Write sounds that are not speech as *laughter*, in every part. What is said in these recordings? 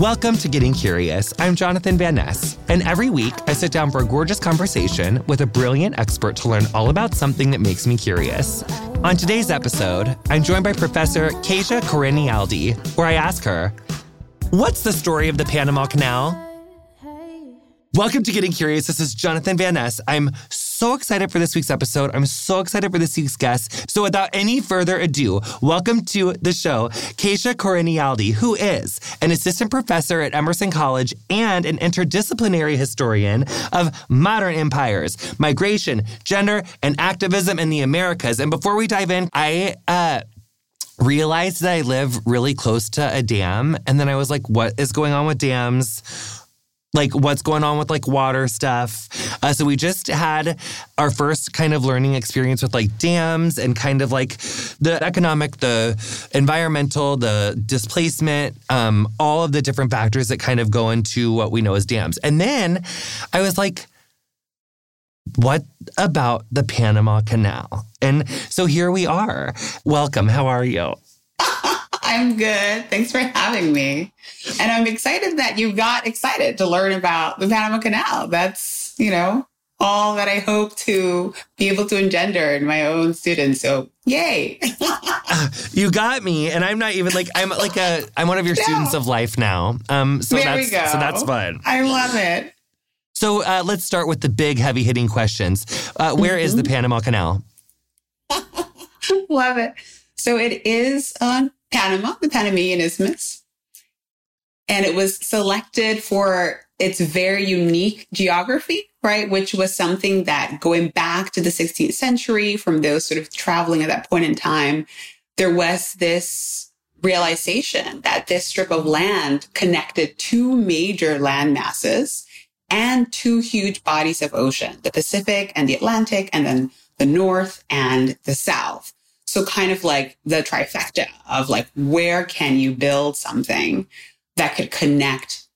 Welcome to Getting Curious. I'm Jonathan Van Ness, and every week I sit down for a gorgeous conversation with a brilliant expert to learn all about something that makes me curious. On today's episode, I'm joined by Professor Kaysha Corinealdi, where I ask her, What's the story of the Panama Canal? Welcome to Getting Curious. This is Jonathan Van Ness. I'm so excited for this week's episode. I'm so excited for this week's guest. So, without any further ado, welcome to the show, Kaysha Corinealdi, who is an assistant professor at Emerson College and an interdisciplinary historian of modern empires, migration, gender, and activism in the Americas. And before we dive in, I uh, realized that I live really close to a dam. And then I was like, what is going on with dams? Like what's going on with like water stuff. Uh, so we just had our first kind of learning experience with like dams and kind of like the economic, the environmental, the displacement, um, all of the different factors that kind of go into what we know as dams. And then I was like, what about the Panama Canal? And so here we are. Welcome. How are you? I'm good. Thanks for having me. And I'm excited that you got excited to learn about the Panama Canal. That's, you know, all that I hope to be able to engender in my own students. So yay. *laughs* you got me. And I'm not even like I'm like a I'm one of your no. students of life now. Um so there that's we go. so that's fun. I love it. So uh, let's start with the big heavy hitting questions. Uh, where mm-hmm. is the mm-hmm. Panama Canal? *laughs* love it. So it is on Panama, the Panamanian Isthmus. And it was selected for its very unique geography, right? Which was something that going back to the 16th century, from those sort of traveling at that point in time, there was this realization that this strip of land connected two major land masses and two huge bodies of ocean, the Pacific and the Atlantic, and then the North and the South. So kind of like the trifecta of like, where can you build something that could connect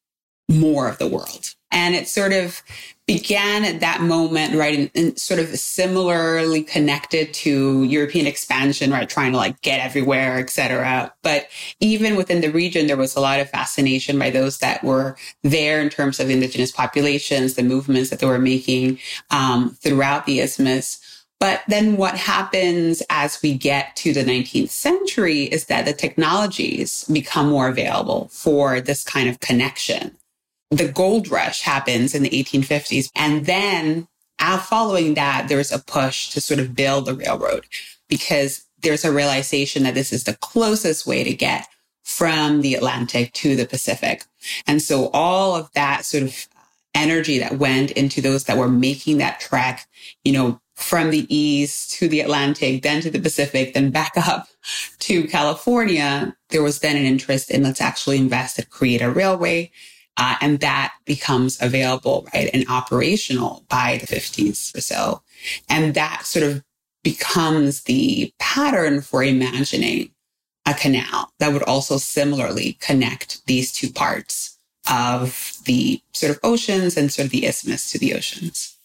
more of the world? And it sort of began at that moment, right? And, sort of similarly connected to European expansion, right? Trying to like get everywhere, et cetera. But even within the region, there was a lot of fascination by those that were there in terms of indigenous populations, the movements that they were making um, throughout the isthmus. But then what happens as we get to the 19th century is that the technologies become more available for this kind of connection. The gold rush happens in the 1850s. And then uh, following that, there's a push to sort of build the railroad because there's a realization that this is the closest way to get from the Atlantic to the Pacific. And so all of that sort of uh, energy that went into those that were making that trek, you know, from the east to the Atlantic, then to the Pacific, then back *laughs* up to California, there was then an interest in let's actually invest and create a railway. Uh, and that becomes available, right, and operational by the 50s or so. And that sort of becomes the pattern for imagining a canal that would also similarly connect these two parts of the sort of oceans and sort of the isthmus to the oceans.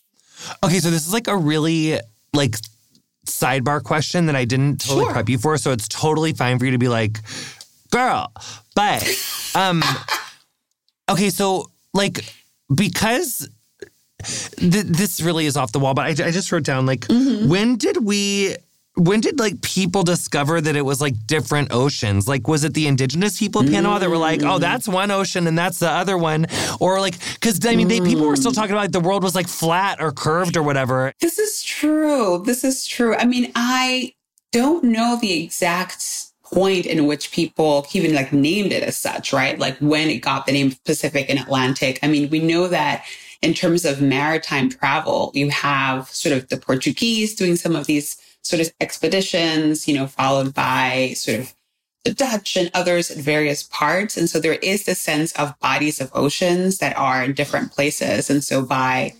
Okay, so this is like a really like sidebar question that I didn't totally sure. prep you for. So it's totally fine for you to be like, girl. But *laughs* um okay, so like because th- this really is off the wall, but I, I just wrote down like mm-hmm. when did we when did like people discover that it was like different oceans? Like, was it the indigenous people of Panama mm. that were like, oh, that's one ocean and that's the other one? Or like, because I mean, they, people were still talking about like the world was like flat or curved or whatever. This is true. This is true. I mean, I don't know the exact point in which people even like named it as such, right? Like when it got the name Pacific and Atlantic. I mean, we know that in terms of maritime travel, you have sort of the Portuguese doing some of these sort of expeditions, you know, followed by sort of the Dutch and others at various parts. And so there is this sense of bodies of oceans that are in different places. And so by,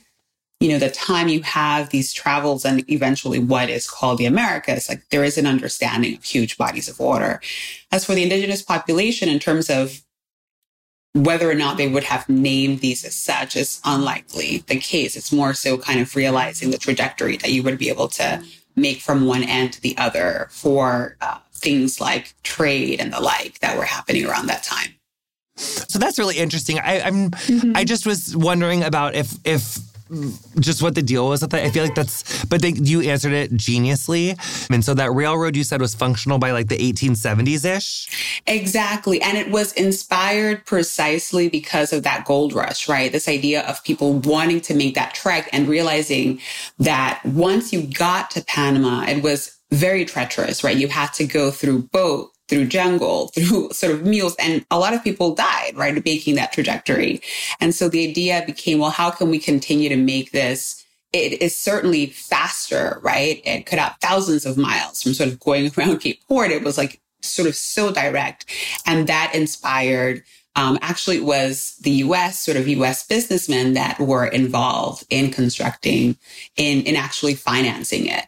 you know, the time you have these travels and eventually what is called the Americas, like there is an understanding of huge bodies of water. As for the indigenous population, in terms of whether or not they would have named these as such is unlikely the case. It's more so kind of realizing the trajectory that you would be able to make from one end to the other for uh, things like trade and the like that were happening around that time. So that's really interesting. I, am mm-hmm. I just was wondering about if if just what the deal was with that. I feel like that's, but they, you answered it geniusly. And so that railroad you said was functional by like the 1870s ish? Exactly. And it was inspired precisely because of that gold rush, right? This idea of people wanting to make that trek and realizing that once you got to Panama, it was very treacherous, right? You had to go through boat through jungle, *laughs* through sort of mules. And a lot of people died, right, making that trajectory. And so the idea became, well, how can we continue to make this? It is certainly faster, right? It cut out thousands of miles from sort of going *laughs* around Cape Horn. It was like sort of so direct. And that inspired um, actually it was the US, sort of US businessmen that were involved in constructing, in, in actually financing it.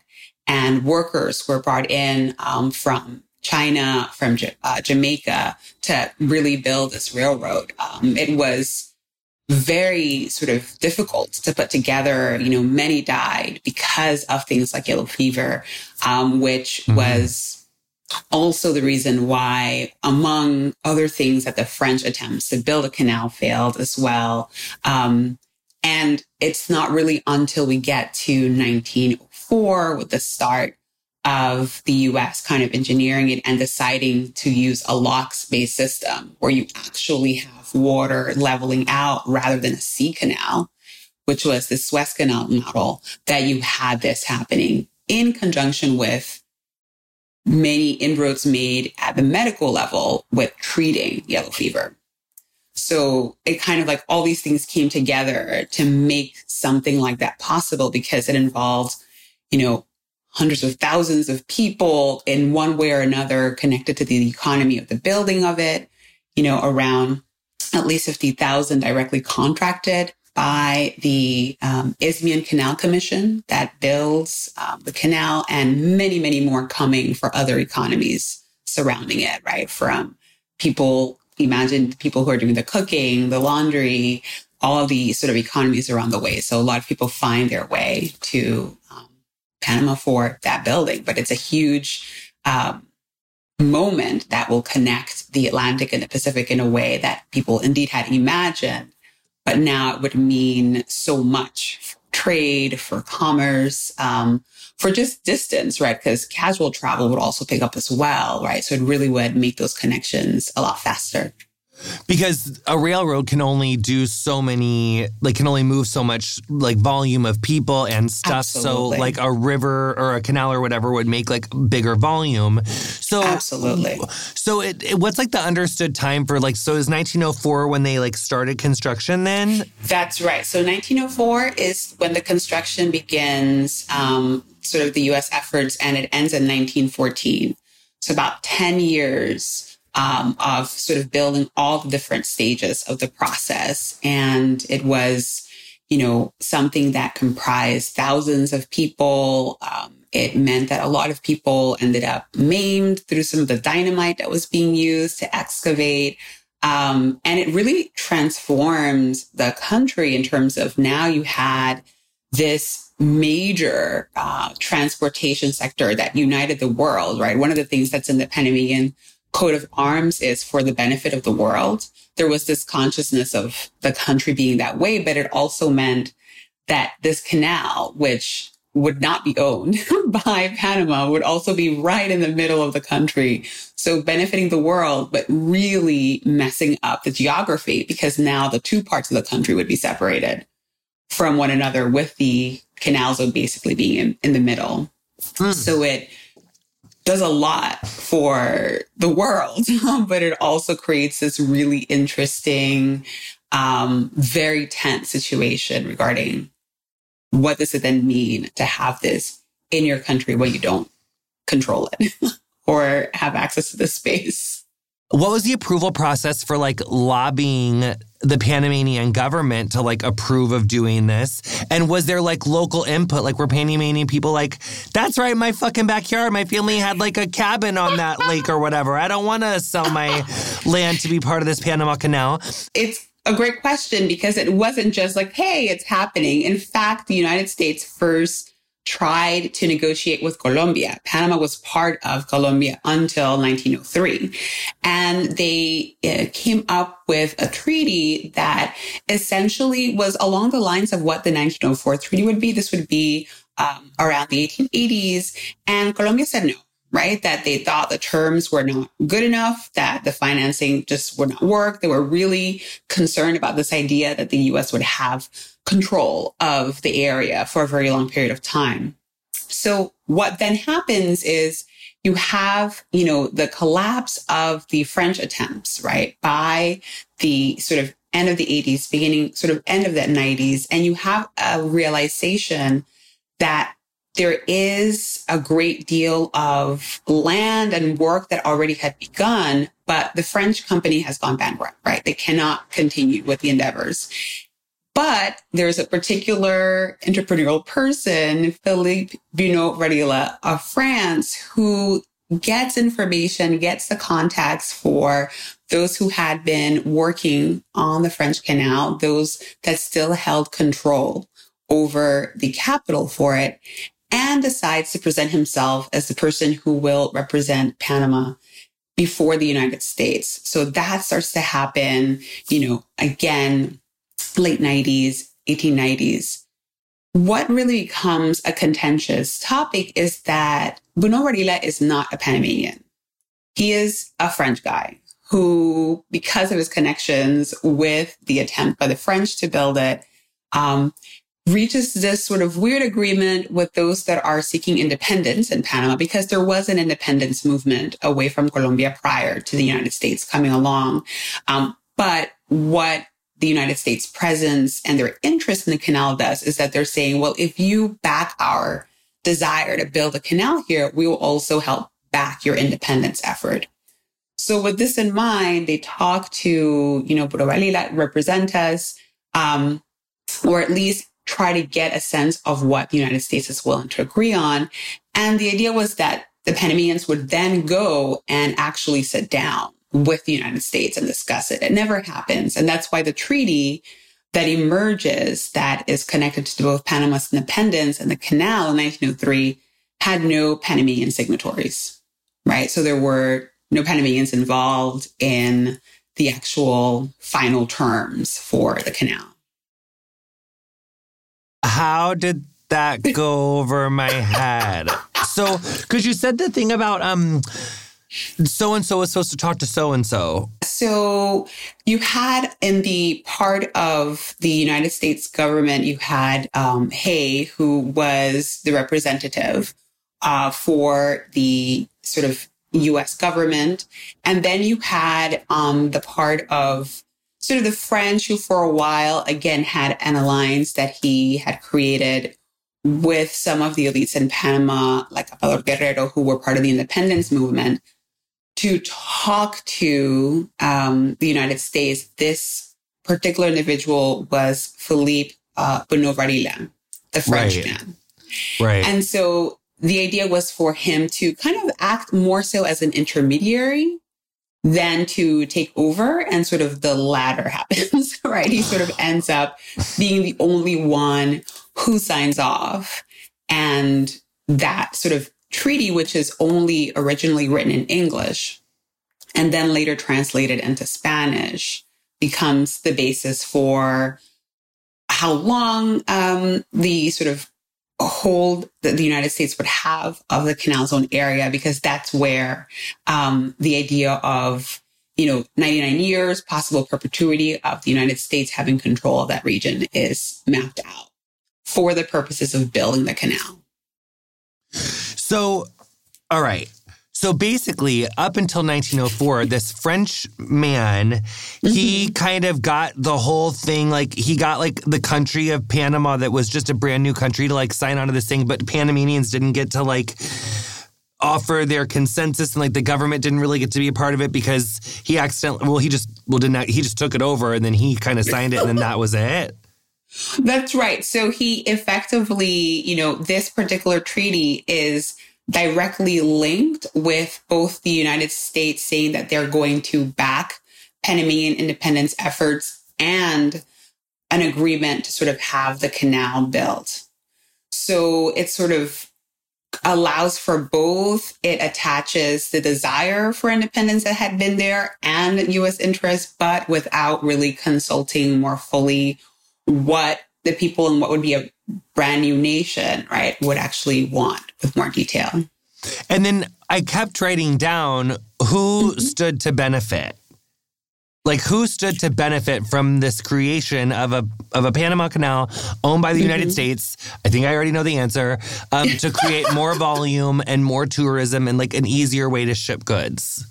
And workers were brought in um, from China, from uh, Jamaica to really build this railroad. Um, it was very sort of difficult to put together. You know, many died because of things like yellow fever, um, which mm-hmm. was also the reason why, among other things, that the French attempts to build a canal failed as well. Um, and it's not really until we get to 1904 with the start of the US kind of engineering it and deciding to use a locks based system where you actually have water leveling out rather than a sea canal, which was the Suez Canal model, that you had this happening in conjunction with many inroads made at the medical level with treating yellow fever. So it kind of like all these things came together to make something like that possible because it involved, you know, hundreds of thousands of people in one way or another connected to the economy of the building of it, you know, around at least 50,000 directly contracted by the um, Isthmian Canal Commission that builds um, the canal and many, many more coming for other economies surrounding it, right? From people, imagine people who are doing the cooking, the laundry, all the sort of economies around the way. So a lot of people find their way to Panama for that building, but it's a huge um, moment that will connect the Atlantic and the Pacific in a way that people indeed had imagined. But now it would mean so much for trade, for commerce, um, for just distance, right? Because casual travel would also pick up as well, right? So it really would make those connections a lot faster because a railroad can only do so many like can only move so much like volume of people and stuff. Absolutely. so like a river or a canal or whatever would make like bigger volume. So Absolutely. so it, it, what's like the understood time for like so is 1904 when they like started construction then? That's right. So 1904 is when the construction begins um sort of the US efforts and it ends in 1914 so about 10 years um, of sort of building all the different stages of the process. And it was, you know, something that comprised thousands of people. Um, it meant that a lot of people ended up maimed through some of the dynamite that was being used to excavate. Um, and it really transformed the country in terms of now you had this major uh, transportation sector that united the world, right? One of the things that's in the Panamanian coat of arms is for the benefit of the world. There was this consciousness of the country being that way, but it also meant that this canal, which would not be owned *laughs* by Panama, would also be right in the middle of the country. So benefiting the world, but really messing up the geography because now the two parts of the country would be separated from one another with the canals basically being in, in the middle. Mm. So it does a lot for the world, *laughs* but it also creates this really interesting, um, very tense situation regarding what does it then mean to have this in your country when you don't control it *laughs* or have access to the space. What was the approval process for like lobbying the Panamanian government to like approve of doing this? And was there like local input? Like were Panamanian people like, that's right, my fucking backyard. My family had like a cabin on that lake or whatever. I don't want to sell my land to be part of this Panama Canal. It's a great question because it wasn't just like, hey, it's happening. In fact, the United States first tried to negotiate with Colombia. Panama was part of Colombia until 1903. And they uh, came up with a treaty that essentially was along the lines of what the 1904 treaty would be. This would be um, around the 1880s. And Colombia said no right? That they thought the terms were not good enough, that the financing just would not work. They were really concerned about this idea that the US would have control of the area for a very long period of time. So what then happens is you have, you know, the collapse of the French attempts, right? By the sort of end of the 80s, beginning sort of end of the 90s. And you have a realization that there is a great deal of land and work that already had begun, but the French company has gone bankrupt, right? They cannot continue with the endeavors. But there's a particular entrepreneurial person, Philippe Bunau Varilla of France, who gets information, gets the contacts for those who had been working on the French canal, those that still held control over the capital for it and decides to present himself as the person who will represent Panama before the United States. So that starts to happen, you know, again, late 90s, 1890s. What really becomes a contentious topic is that Bunau Varilla is not a Panamanian. He is a French guy who, because of his connections with the attempt by the French to build it, um, reaches this sort of weird agreement with those that are seeking independence in Panama because there was an independence movement away from Colombia prior to the United States coming along. Um, but what the United States presence and their interest in the canal does is that they're saying, well, if you back our desire to build a canal here, we will also help back your independence effort. So with this in mind, they talk to, you know, Bunau Varilla represent us, um, or at least try to get a sense of what the United States is willing to agree on. And the idea was that the Panamanians would then go and actually sit down with the United States and discuss it. It never happens. And that's why the treaty that emerges that is connected to both Panama's independence and the canal in 1903 had no Panamanian signatories, right? So there were no Panamanians involved in the actual final terms for the canal. How did that go over my head? So, because you said the thing about um, so and so is supposed to talk to so and so. So you had in the part of the United States government, you had um, Hay, who was the representative uh, for the sort of U.S. government, and then you had um, the part of sort of the French who for a while again had an alliance that he had created with some of the elites in Panama, like Amador Guerrero, who were part of the independence movement, to talk to um, the United States. This particular individual was Philippe uh, Bunau Varilla, the Frenchman. Right. right. And so the idea was for him to kind of act more so as an intermediary than to take over and sort of the latter *laughs* happens, right? He sort of ends up being the only one who signs off. And that sort of treaty, which is only originally written in English and then later translated into Spanish, becomes the basis for how long um, the sort of hold that the United States would have of the canal zone area, because that's where um, the idea of you know 99 years possible perpetuity of the United States having control of that region is mapped out for the purposes of building the canal. So, all right. So basically, up until 1904, this French man, mm-hmm. he kind of got the whole thing. Like, he got like the country of Panama that was just a brand new country to like sign onto this thing, but Panamanians didn't get to like offer their consensus and like the government didn't really get to be a part of it because he accidentally well he just well didn't he just took it over and then he kind of signed it and then that was it that's right so he effectively you know this particular treaty is directly linked with both the United States saying that they're going to back Panamanian independence efforts and an agreement to sort of have the canal built. So it sort of allows for both. It attaches the desire for independence that had been there and US interests, but without really consulting more fully what the people and what would be a brand new nation, right, would actually want with more detail. And then I kept writing down who mm-hmm. stood to benefit. Like who stood to benefit from this creation of a of a Panama Canal owned by the mm-hmm. United States? I think I already know the answer. Um, to create more *laughs* volume and more tourism and like an easier way to ship goods.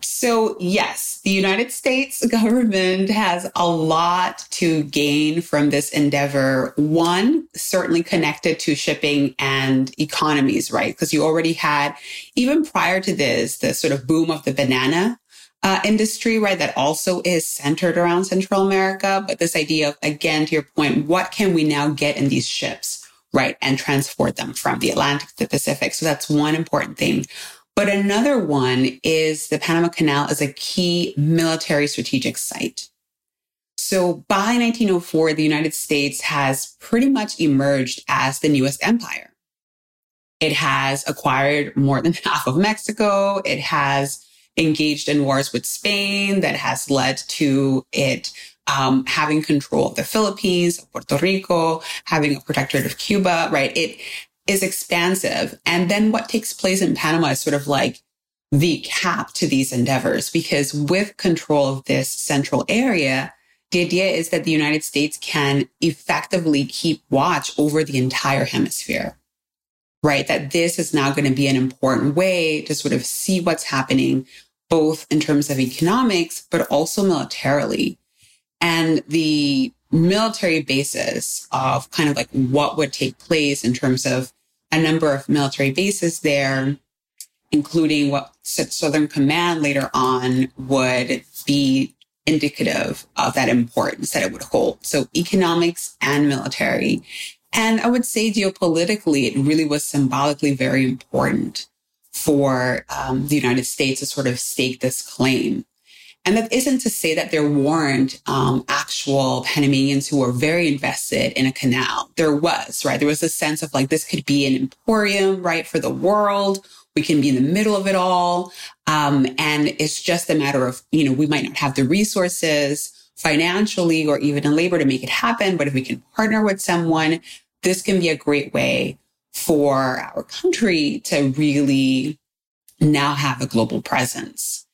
So, yes, the United States *laughs* government has a lot to gain from this endeavor. One, certainly connected to shipping and economies, right? Because you already had, even prior to this, the sort of boom of the banana uh, industry, right? That also is centered around Central America. But this idea of, again, to your point, what can we now get in these ships, right? And transport them from the Atlantic to the Pacific. So that's one important thing. But another one is the Panama Canal is a key military strategic site. So by 1904, the United States has pretty much emerged as the newest empire. It has acquired more than *laughs* half of Mexico. It has engaged in wars with Spain that has led to it um, having control of the Philippines, Puerto Rico, having a protectorate of Cuba, right? It is expansive. And then what takes place in Panama is sort of like the cap to these endeavors, because with control of this central area, the idea is that the United States can effectively keep watch over the entire hemisphere, right? That this is now going to be an important way to sort of see what's happening, both in terms of economics, but also militarily. And the military basis of kind of like what would take place in terms of a number of military bases there, including what Southern Command later on would be indicative of that importance that it would hold. So economics and military. And I would say geopolitically, it really was symbolically very important for um, the United States to sort of stake this claim. And that isn't to say that there weren't um, actual Panamanians who were very invested in a canal. There was, right? There was a sense of like, this could be an emporium, right, for the world. We can be in the middle of it all. Um, and it's just a matter of, you know, we might not have the resources financially or even in labor to make it happen. But if we can partner with someone, this can be a great way for our country to really now have a global presence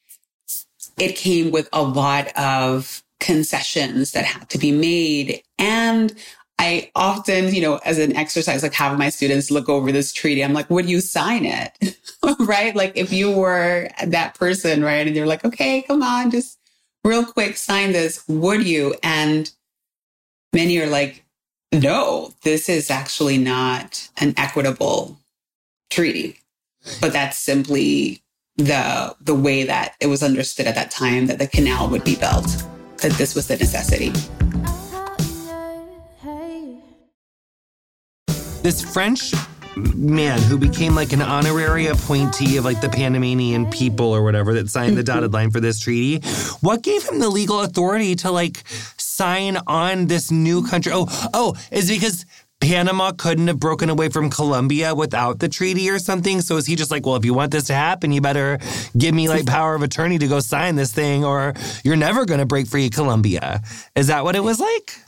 it came with a lot of concessions that had to be made. And I often, you know, as an exercise, like have my students look over this treaty. I'm like, would you sign it? *laughs* right? Like if you were that person, right? And they're like, okay, come on, just real quick, sign this. Would you? And many are like, no, this is actually not an equitable treaty. But that's simply the the way that it was understood at that time that the canal would be built, that this was the necessity. This French man who became like an honorary appointee of like the Panamanian people or whatever that signed the dotted line for this treaty. What gave him the legal authority to like sign on this new country? Oh, oh, is because Panama couldn't have broken away from Colombia without the treaty or something. So is he just like, well, if you want this to happen, you better give me like power of attorney to go sign this thing, or you're never going to break free Colombia? Is that what it was like?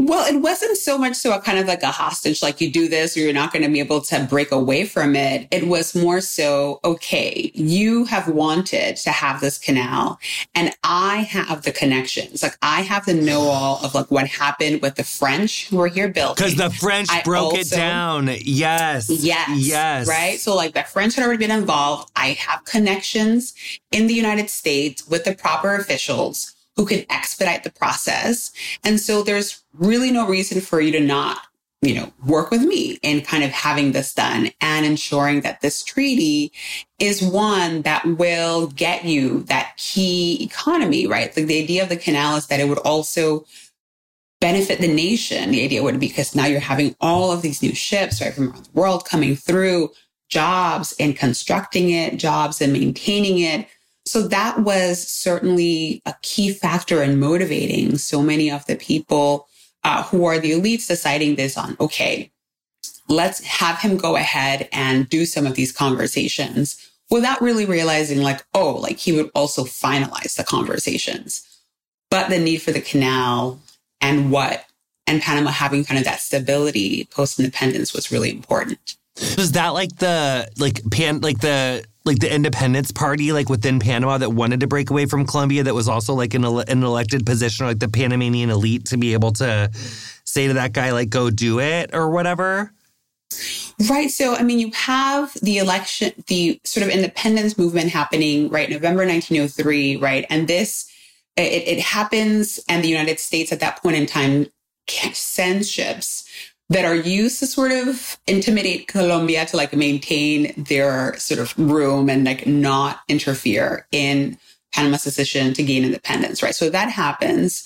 Well, it wasn't so much so a kind of like a hostage, like you do this or you're not going to be able to break away from it. It was more so, okay, you have wanted to have this canal and I have the connections. Like I have the know all of like what happened with the French who were here building. Because the French I broke also, it down. Yes. Yes. Yes. Right. So like the French had already been involved. I have connections in the United States with the proper officials who can expedite the process. And so there's really no reason for you to not, you know, work with me in kind of having this done and ensuring that this treaty is one that will get you that key economy, right? Like the idea of the canal is that it would also benefit the nation. The idea would be because now you're having all of these new ships, right, from around the world coming through jobs in constructing it, jobs in maintaining it, so that was certainly a key factor in motivating so many of the people uh, who are the elites deciding this on, okay, let's have him go ahead and do some of these conversations without really realizing like, oh, like he would also finalize the conversations. But the need for the canal and what and Panama having kind of that stability post independence was really important. Was that like the like pan like the like the independence party like within Panama that wanted to break away from Colombia that was also like an, an elected position or like the Panamanian elite to be able to say to that guy like go do it or whatever? Right. So, I mean, you have the election, the sort of independence movement happening, right? November 1903, right? And this, it, it happens, and the United States at that point in time sends ships that are used to sort of intimidate Colombia to like maintain their sort of room and like not interfere in Panama's decision to gain independence, right? So that happens.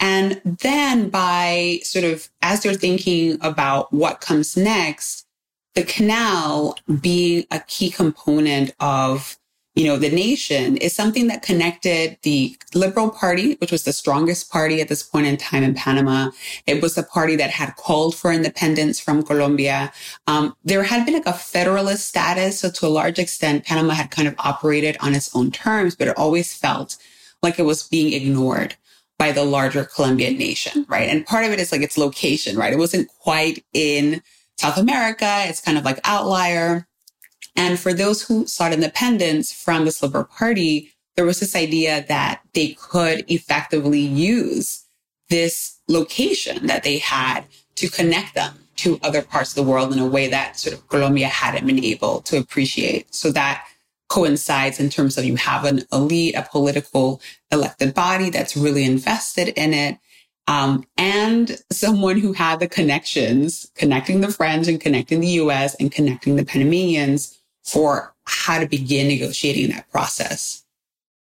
And then by sort of, as they're thinking about what comes next, the canal being a key component of you know, the nation is something that connected the Liberal Party, which was the strongest party at this point in time in Panama. It was the party that had called for independence from Colombia. Um, there had been like a federalist status. So to a large extent, Panama had kind of operated on its own terms, but it always felt like it was being ignored by the larger Colombian nation, right? And part of it is like its location, right? It wasn't quite in South America. It's kind of like outlier. And for those who sought independence from the Liberal Party, there was this idea that they could effectively use this location that they had to connect them to other parts of the world in a way that sort of Colombia hadn't been able to appreciate. So that coincides in terms of you have an elite, a political elected body that's really invested in it. Um, and someone who had the connections, connecting the French and connecting the US and connecting the Panamanians for how to begin negotiating that process.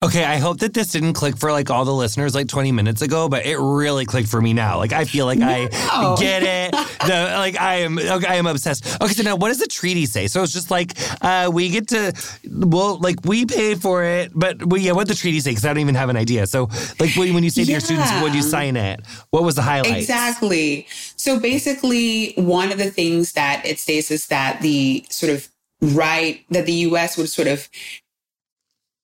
Okay, I hope that this didn't click for like all the listeners like 20 minutes ago, but it really clicked for me now. Like I feel like no. I *laughs* get it. The like I am okay, I am obsessed. Okay, so now what does the treaty say? So it's just like uh we get to well like we pay for it, but we yeah, what the treaty say? Because I don't even have an idea. So like when, when you say to yeah. your students, when you sign it, what was the highlight? Exactly. So basically, one of the things that it states is that the sort of right that the US would sort of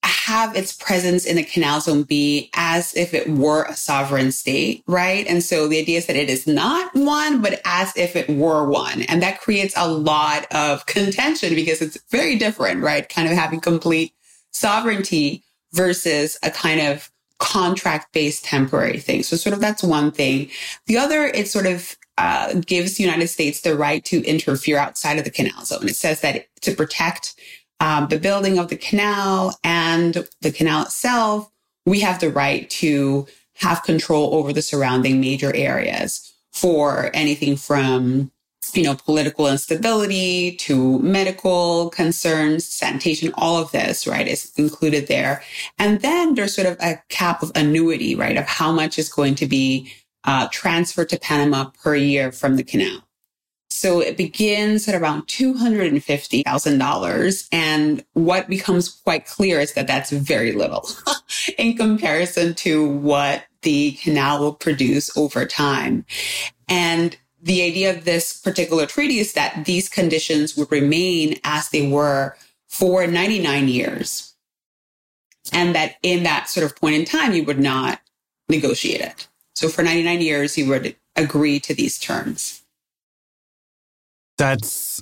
have its presence in the canal zone be as if it were a sovereign state, right? And so the idea is that it is not one, but as if it were one. And that creates a lot of contention because it's very different, right? Kind of having complete sovereignty versus a kind of contract based temporary thing. So sort of that's one thing. The other, it sort of uh, gives the United States the right to interfere outside of the canal zone. It says that to protect um, the building of the canal and the canal itself, we have the right to have control over the surrounding major areas for anything from you know, political instability to medical concerns, sanitation, all of this, right, is included there. And then there's sort of a cap of annuity, right, of how much is going to be uh, transferred to Panama per year from the canal. So it begins at around $250,000. And what becomes quite clear is that that's very little *laughs* in comparison to what the canal will produce over time. And the idea of this particular treaty is that these conditions would remain as they were for 99 years. And that in that sort of point in time, you would not negotiate it. So for 99 years, you would agree to these terms. That's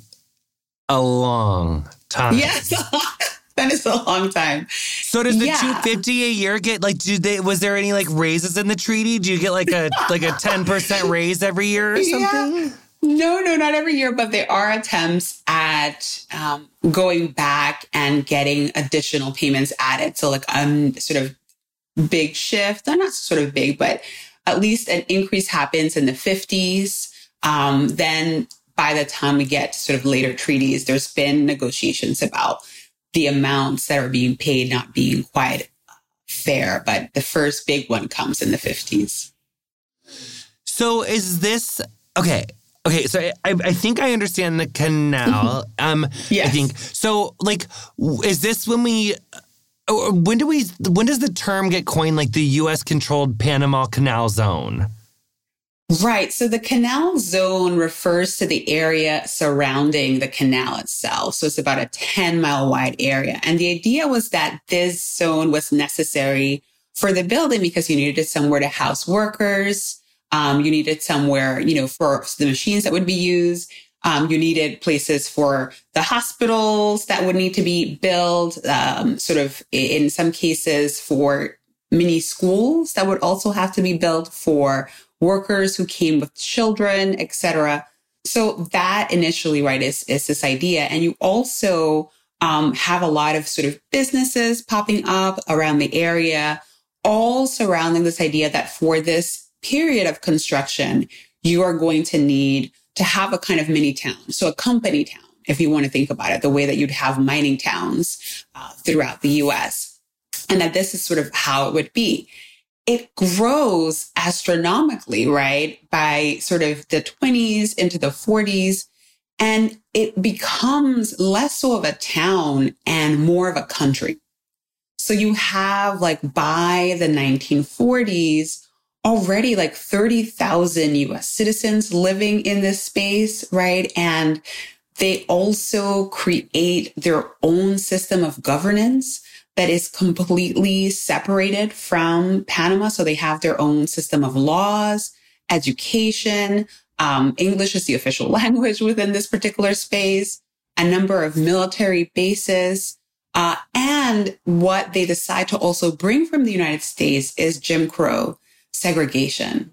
a long time. Yes. *laughs* that is a long time. So does the yeah. 250 a year get like do they was there any like raises in the treaty? Do you get like a like a 10% raise every year or something? Yeah. No, no, not every year, but there are attempts at um, going back and getting additional payments added. So like um sort of big shift, not sort of big, but at least an increase happens in the 50s. Um, then by the time we get to sort of later treaties, there's been negotiations about the amounts that are being paid not being quite fair. But the first big one comes in the 50s. So is this okay? Okay, so I, I think I understand the canal. *laughs* Um, yes. I think so. Like, is this when we when do we when does the term get coined like the US controlled Panama Canal Zone? Right. So the canal zone refers to the area surrounding the canal itself. So it's about a 10 mile wide area. And the idea was that this zone was necessary for the building because you needed somewhere to house workers. Um, you needed somewhere, you know, for the machines that would be used. Um, you needed places for the hospitals that would need to be built, um, sort of in some cases for mini schools that would also have to be built for workers who came with children, etc. So that initially, right, is, is this idea. And you also um, have a lot of sort of businesses popping up around the area, all surrounding this idea that for this period of construction, you are going to need to have a kind of mini town. So a company town, if you want to think about it, the way that you'd have mining towns uh, throughout the US. And that this is sort of how it would be it grows astronomically, right? By sort of the 20s into the 40s. And it becomes less so of a town and more of a country. So you have like by the 1940s, already like 30,000 US citizens living in this space, right? And they also create their own system of governance that is completely separated from Panama. So they have their own system of laws, education. Um, English is the official *laughs* language within this particular space, a number of military bases. Uh, and what they decide to also bring from the United States is Jim Crow segregation.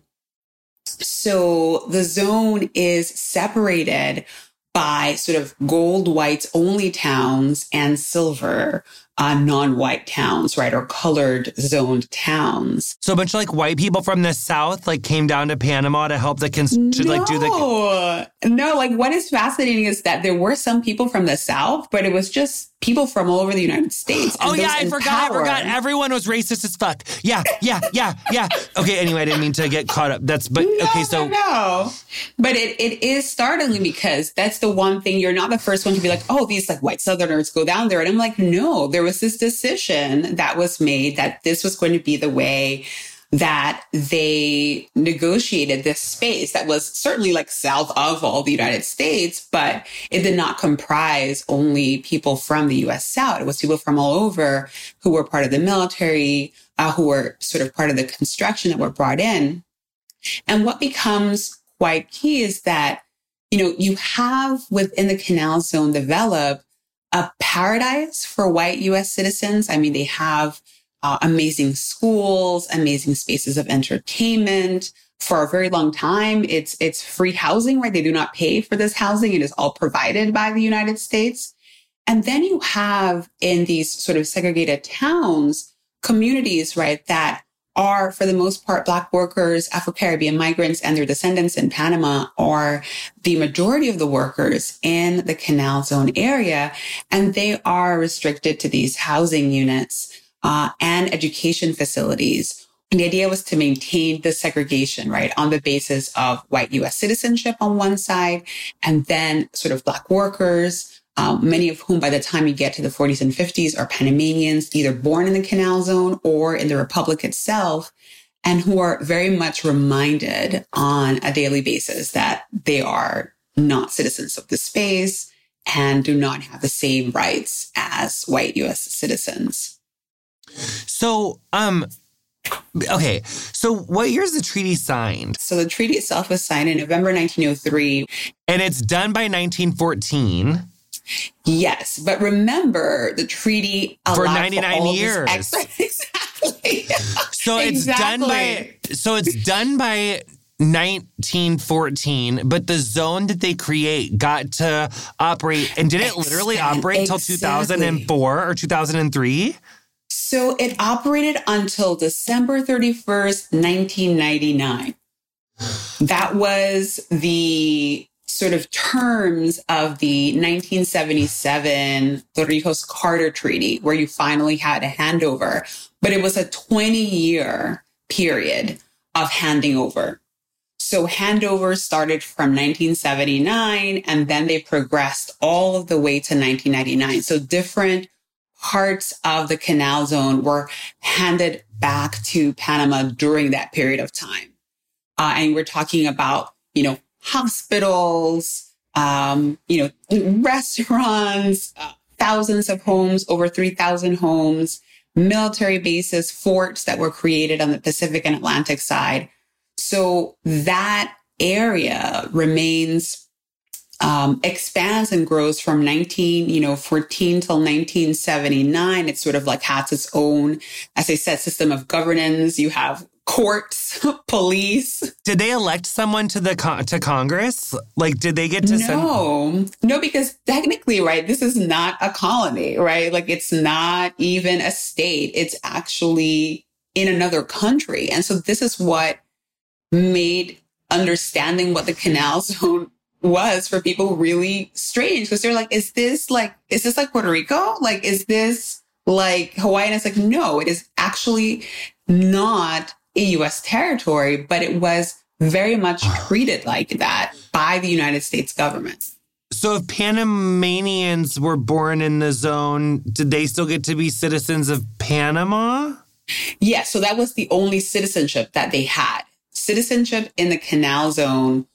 So the zone is separated by sort of gold whites only towns and silver uh, non-white towns, right, or colored zoned towns. So a bunch of like white people from the South like came down to Panama to help the cons- to like do the no. Like what is fascinating is that there were some people from the South, but it was just people from all over the United States. Oh yeah, I forgot. Power. I forgot. Everyone was racist as fuck. Yeah, yeah, yeah, yeah. Okay. Anyway, I didn't mean to get caught up. That's but no, okay. So no, but it it is startling because that's the one thing you're not the first one to be like, oh, these like white Southerners go down there, and I'm like, no, there was this decision that was made that this was going to be the way that they negotiated this space that was certainly like south of all the United States, but it did not comprise only people from the US South. It was people from all over who were part of the military, uh, who were sort of part of the construction that were brought in. And what becomes quite key is that, you know, you have within the canal zone develop a paradise for white US citizens. I mean, they have uh, amazing schools, amazing spaces of entertainment. For a very long time, it's it's free housing, right? They do not pay for this housing; it is all provided by the United States. And then you have in these sort of segregated towns communities, right, that are for the most part black workers, Afro-Caribbean migrants and their descendants in Panama are the majority of the workers in the canal zone area. And they are restricted to these housing units uh, and education facilities. And the idea was to maintain the segregation, right, on the basis of white US citizenship on one side, and then sort of black workers, um, many of whom by the time you get to the 40s and 50s are Panamanians, either born in the canal zone or in the republic itself, and who are very much reminded on a daily basis that they are not citizens of the space and do not have the same rights as white US citizens. So, um, okay. So, what year is the treaty signed? So, the treaty itself was signed in November 1903. And it's done by 1914. Yes, but remember the treaty for 99 for years. *laughs* exactly. So it's exactly. done by so it's done by 1914, but the zone that they create got to operate and did it literally operate until exactly. 2004 or 2003? So it operated until December 31st, 1999. That was the sort of terms of the 1977 Torrijos Carter Treaty, where you finally had a handover. But it was a 20 year period of handing over. So handover started from 1979 and then they progressed all of the way to 1999. So different parts of the canal zone were handed back to Panama during that period of time. Uh, and we're talking about, you know, hospitals, um, you know, restaurants, uh, thousands of homes, over 3,000 homes, military bases, forts that were created on the Pacific and Atlantic side. So that area remains um, expands and grows from 19, you know, 14 till 1979. It sort of like has its own, as I said, system of governance. You have courts, *laughs* police. Did they elect someone to the con- to Congress? Like, did they get to? No, send- no, because technically, right, this is not a colony, right? Like, it's not even a state. It's actually in another country, and so this is what made understanding what the canal *laughs* zone was for people really strange because they're like, is this like, is this like Puerto Rico? Like, is this like Hawaii? And it's like, no, it is actually not a US territory, but it was very much *sighs* treated like that by the United States government. So if Panamanians were born in the zone, did they still get to be citizens of Panama? Yes. Yeah, so that was the only citizenship that they had. Citizenship in the canal zone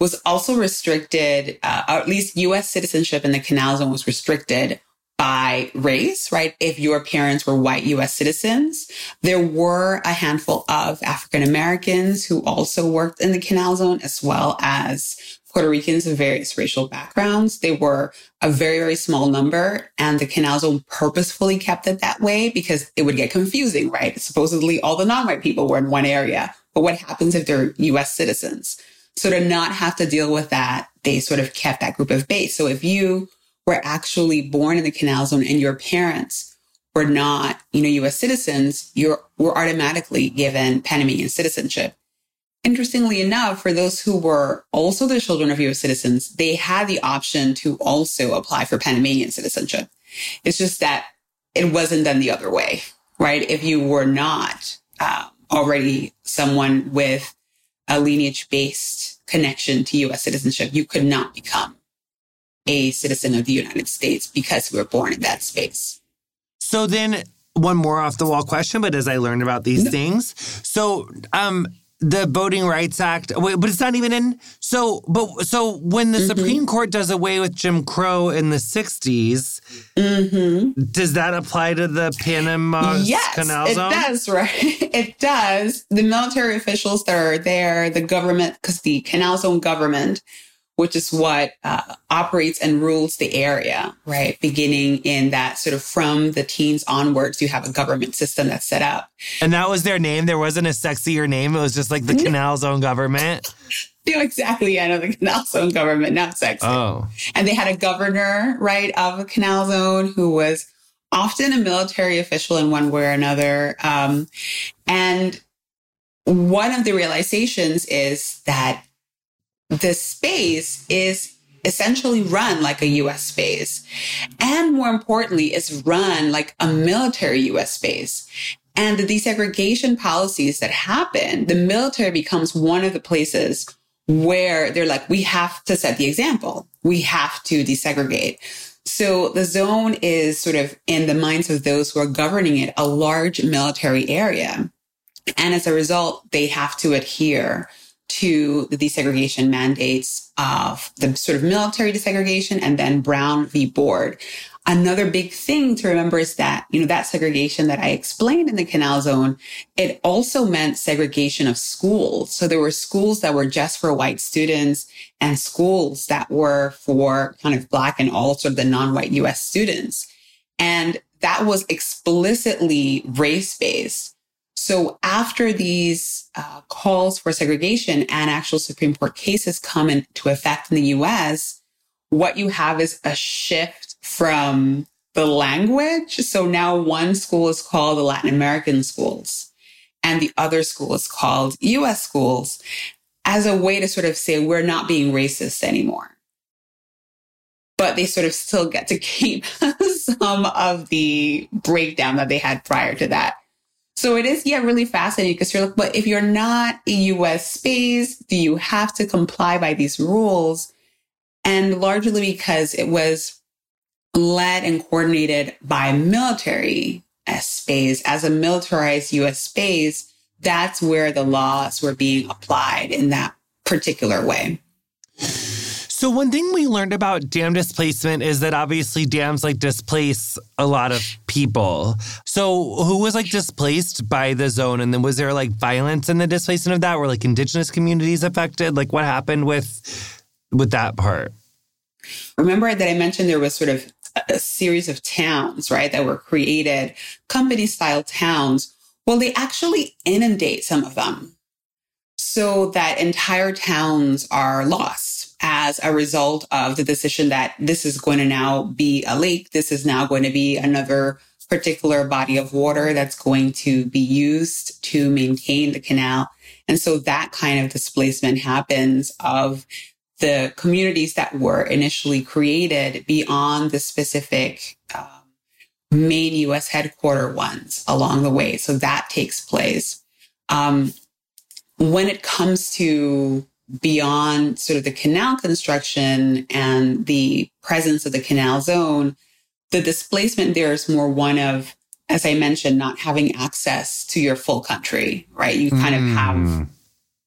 was also restricted, uh, or at least US citizenship in the canal zone was restricted by race, right? If your parents were white US citizens, there were a handful of African Americans who also worked in the canal zone as well as Puerto Ricans of various racial backgrounds. They were a very, very small number and the canal zone purposefully kept it that way because it would get confusing, right? Supposedly all the non-white people were in one area, but what happens if they're US citizens? So to not have to deal with that, they sort of kept that group of base. So if you were actually born in the canal zone and your parents were not, you know, US citizens, you were automatically given Panamanian citizenship. Interestingly enough, for those who were also the children of US citizens, they had the option to also apply for Panamanian citizenship. It's just that it wasn't done the other way, right? If you were not uh, already someone with a lineage based connection to US citizenship, you could not become a citizen of the United States because we were born in that space. So then one more off the wall question, but as I learned about these no. things, so um the Voting Rights Act, but it's not even in. So, but so when the mm-hmm. Supreme Court does away with Jim Crow in the 60s, mm-hmm. does that apply to the Panama yes, Canal Zone? Yes, It does, right? *laughs* It does. The military officials that are there, the government, because the Canal Zone government which is what uh, operates and rules the area, right? Beginning in that sort of from the teens onwards, you have a government system that's set up. And that was their name. There wasn't a sexier name. It was just like the Canal Zone government. *laughs* know, exactly. I know the Canal Zone government, not sexy. Oh. And they had a governor, right, of the Canal Zone who was often a military official in one way or another. Um, and one of the realizations is that the space is essentially run like a US space. And more importantly, is run like a military US space. And the desegregation policies that happen, the military becomes one of the places where they're like, we have to set the example. We have to desegregate. So the zone is sort of in the minds of those who are governing it, a large military area. And as a result, they have to adhere to the desegregation mandates of the sort of military desegregation and then Brown v. Board. Another big thing to remember is that, you know, that segregation that I explained in the canal zone, it also meant segregation of schools. So there were schools that were just for white students and schools that were for kind of black and all sort of the non-white US students. And that was explicitly race based. So after these uh, calls for segregation and actual Supreme Court cases come into effect in the US, what you have is a shift from the language. So now one school is called the Latin American schools and the other school is called US schools as a way to sort of say we're not being racist anymore. But they sort of still get to keep *laughs* some of the breakdown that they had prior to that. So it is, yeah, really fascinating because you're like, but if you're not a US space, do you have to comply by these rules? And largely because it was led and coordinated by military space as a militarized US space, that's where the laws were being applied in that particular way. So one thing we learned about dam displacement is that obviously dams like displace a lot of people. So who was like displaced by the zone and then was there like violence in the displacement of that? Were like indigenous communities affected? Like what happened with with that part? Remember that I mentioned there was sort of a series of towns, right, that were created, company style towns. Well, they actually inundate some of them so that entire towns are lost as a result of the decision that this is going to now be a lake. This is now going to be another particular body of water that's going to be used to maintain the canal. And so that kind of displacement happens of the communities that were initially created beyond the specific um, main US headquarter ones along the way. So that takes place. Um, when it comes to beyond sort of the canal construction and the presence of the canal zone, the displacement there is more one of, as I mentioned, not having access to your full country, right? You kind mm. of have hmm.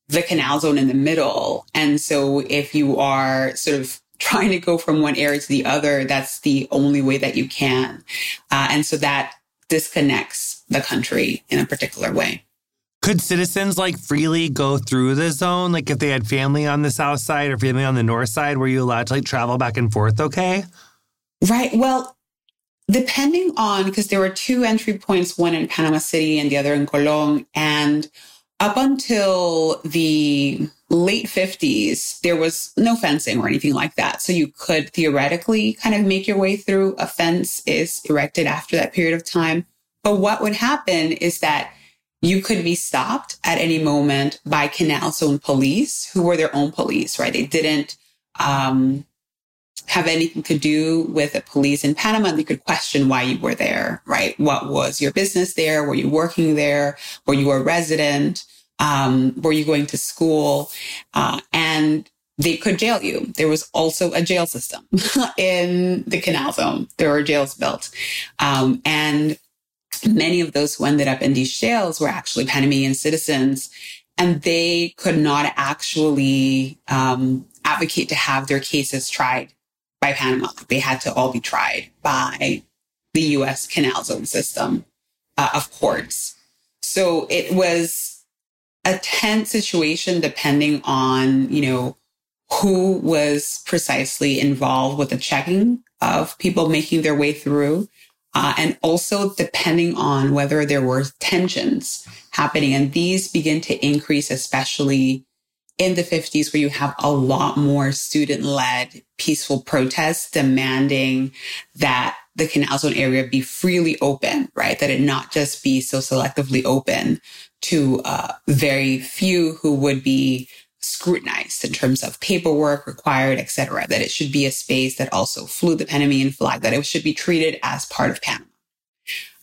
the canal zone in the middle. And so if you are sort of trying to go from one area to the other, that's the only way that you can. Uh, and so that disconnects the country in a particular way. Could citizens like freely go through the zone? Like if they had family on the south side or family on the north side, were you allowed to like travel back and forth okay? Right. Well, depending on, because there were two entry points, one in Panama City and the other in Colón. And up until the late 50s, there was no fencing or anything like that. So you could theoretically kind of make your way through. A fence is erected after that period of time. But what would happen is that you could be stopped at any moment by Canal Zone police, who were their own police, right? They didn't um, have anything to do with the police in Panama. They could question why you were there, right? What was your business there? Were you working there? Were you a resident? Um, were you going to school? Uh, and they could jail you. There was also a jail system *laughs* in the canal zone. There were jails built. Um, and many of those who ended up in these jails were actually Panamanian citizens, and they could not actually um, advocate to have their cases tried by Panama. They had to all be tried by the U.S. canal zone system uh, of courts. So it was a tense situation depending on, you know, who was precisely involved with the checking of people making their way through. Uh, and also depending on whether there were tensions happening. And these begin to increase, especially in the 50s, where you have a lot more student led peaceful protests demanding that the canal zone area be freely open, right? That it not just be so selectively open to uh, very few who would be scrutinized in terms of paperwork required, et cetera, that it should be a space that also flew the Panamanian flag, that it should be treated as part of Panama.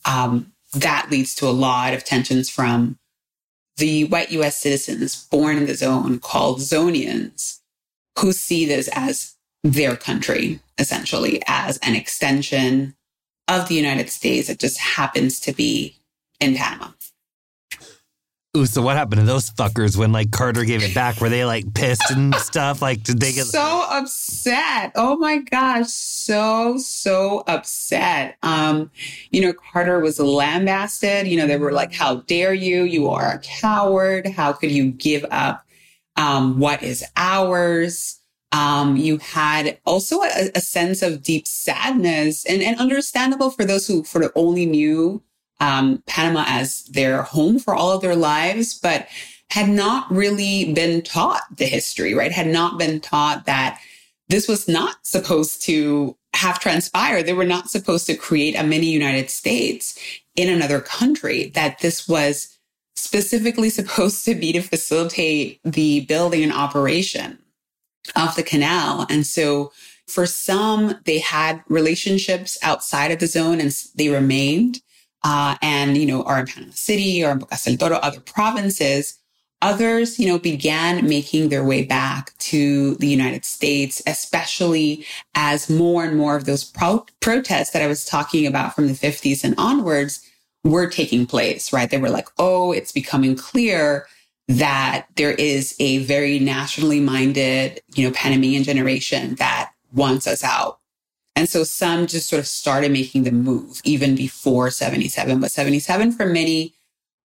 Um, that leads to a lot of tensions from the white US citizens born in the zone called Zonians, who see this as their country, essentially, as an extension of the United States that just happens to be in Panama. Ooh, so what happened to those fuckers when like Carter gave it back? Were they like pissed and *laughs* stuff? Like, did they get so upset? Oh my gosh, so so upset. Um, you know, Carter was lambasted. You know, they were like, "How dare you? You are a coward. How could you give up um, what is ours?" Um, you had also a, a sense of deep sadness and, and understandable for those who sort of only knew um, Panama as their home for all of their lives, but had not really been taught the history, right? Had not been taught that this was not supposed to have transpired. They were not supposed to create a mini United States in another country, that this was specifically supposed to be to facilitate the building and operation of the canal. And so for some, they had relationships outside of the zone and they remained uh, and, you know, are in Panama City or in Bocas del Toro, other provinces. Others, you know, began making their way back to the United States, especially as more and more of those pro- protests that I was talking about from the 50s and onwards were taking place, right? They were like, oh, it's becoming clear that there is a very nationally minded, you know, Panamanian generation that wants us out. And so some just sort of started making the move even before 77. But 77 for many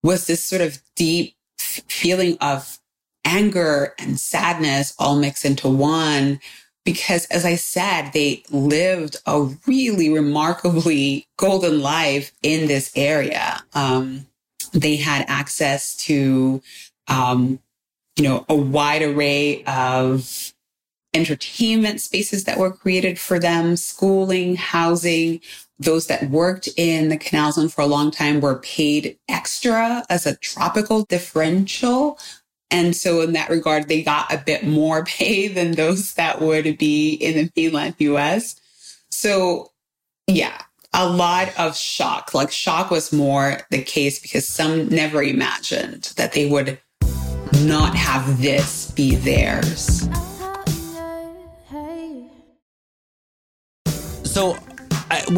was this sort of deep f- feeling of anger and sadness all mixed into one. Because as I said, they lived a really remarkably golden life in this area. Um, they had access to, um, you know, a wide array of entertainment spaces that were created for them, schooling, housing. Those that worked in the canal zone for a long time were paid extra as a tropical differential. And so in that regard, they got a bit more *laughs* pay than those that would be in the mainland US. So yeah, a lot of shock. Like shock was more the case because some never imagined that they would not have this be theirs. So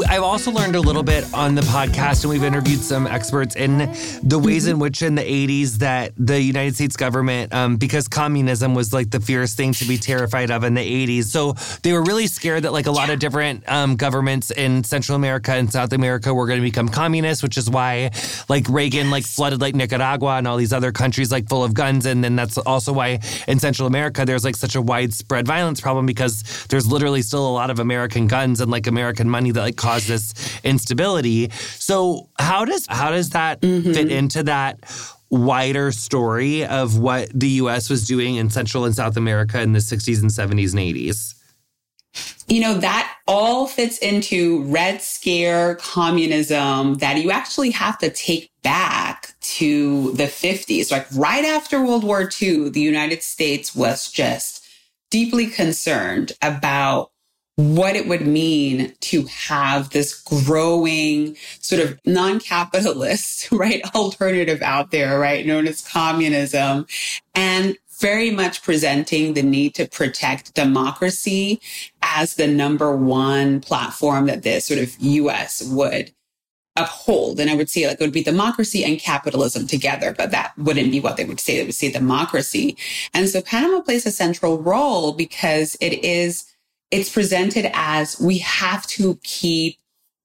I, have also learned a little bit on the podcast, and we've interviewed some experts in the ways in which, in the 80s, that the United States government, um, because communism was like the fierce thing to be terrified of in the 80s, so they were really scared that like a lot of different um, governments in Central America and South America were going to become communist, which is why like Reagan like flooded like Nicaragua and all these other countries like full of guns, and then that's also why in Central America there's like such a widespread violence problem because there's literally still a lot of American guns and like American money that like cause this instability. So how does how does that mm-hmm. fit into that wider story of what the US was doing in Central and South America in the 60s and 70s and 80s? You know, that all fits into Red Scare communism that you actually have to take back to the 50s. Like right after World War II, the United States was just deeply concerned about what it would mean to have this growing sort of non-capitalist, *laughs* right, alternative out there, right, known as communism and very much presenting the need to protect democracy as the number one platform that the sort of US would uphold. And I would say like it would be democracy and capitalism together, but that wouldn't be what they would say. They would say democracy. And so Panama plays a central role because it is it's presented as we have to keep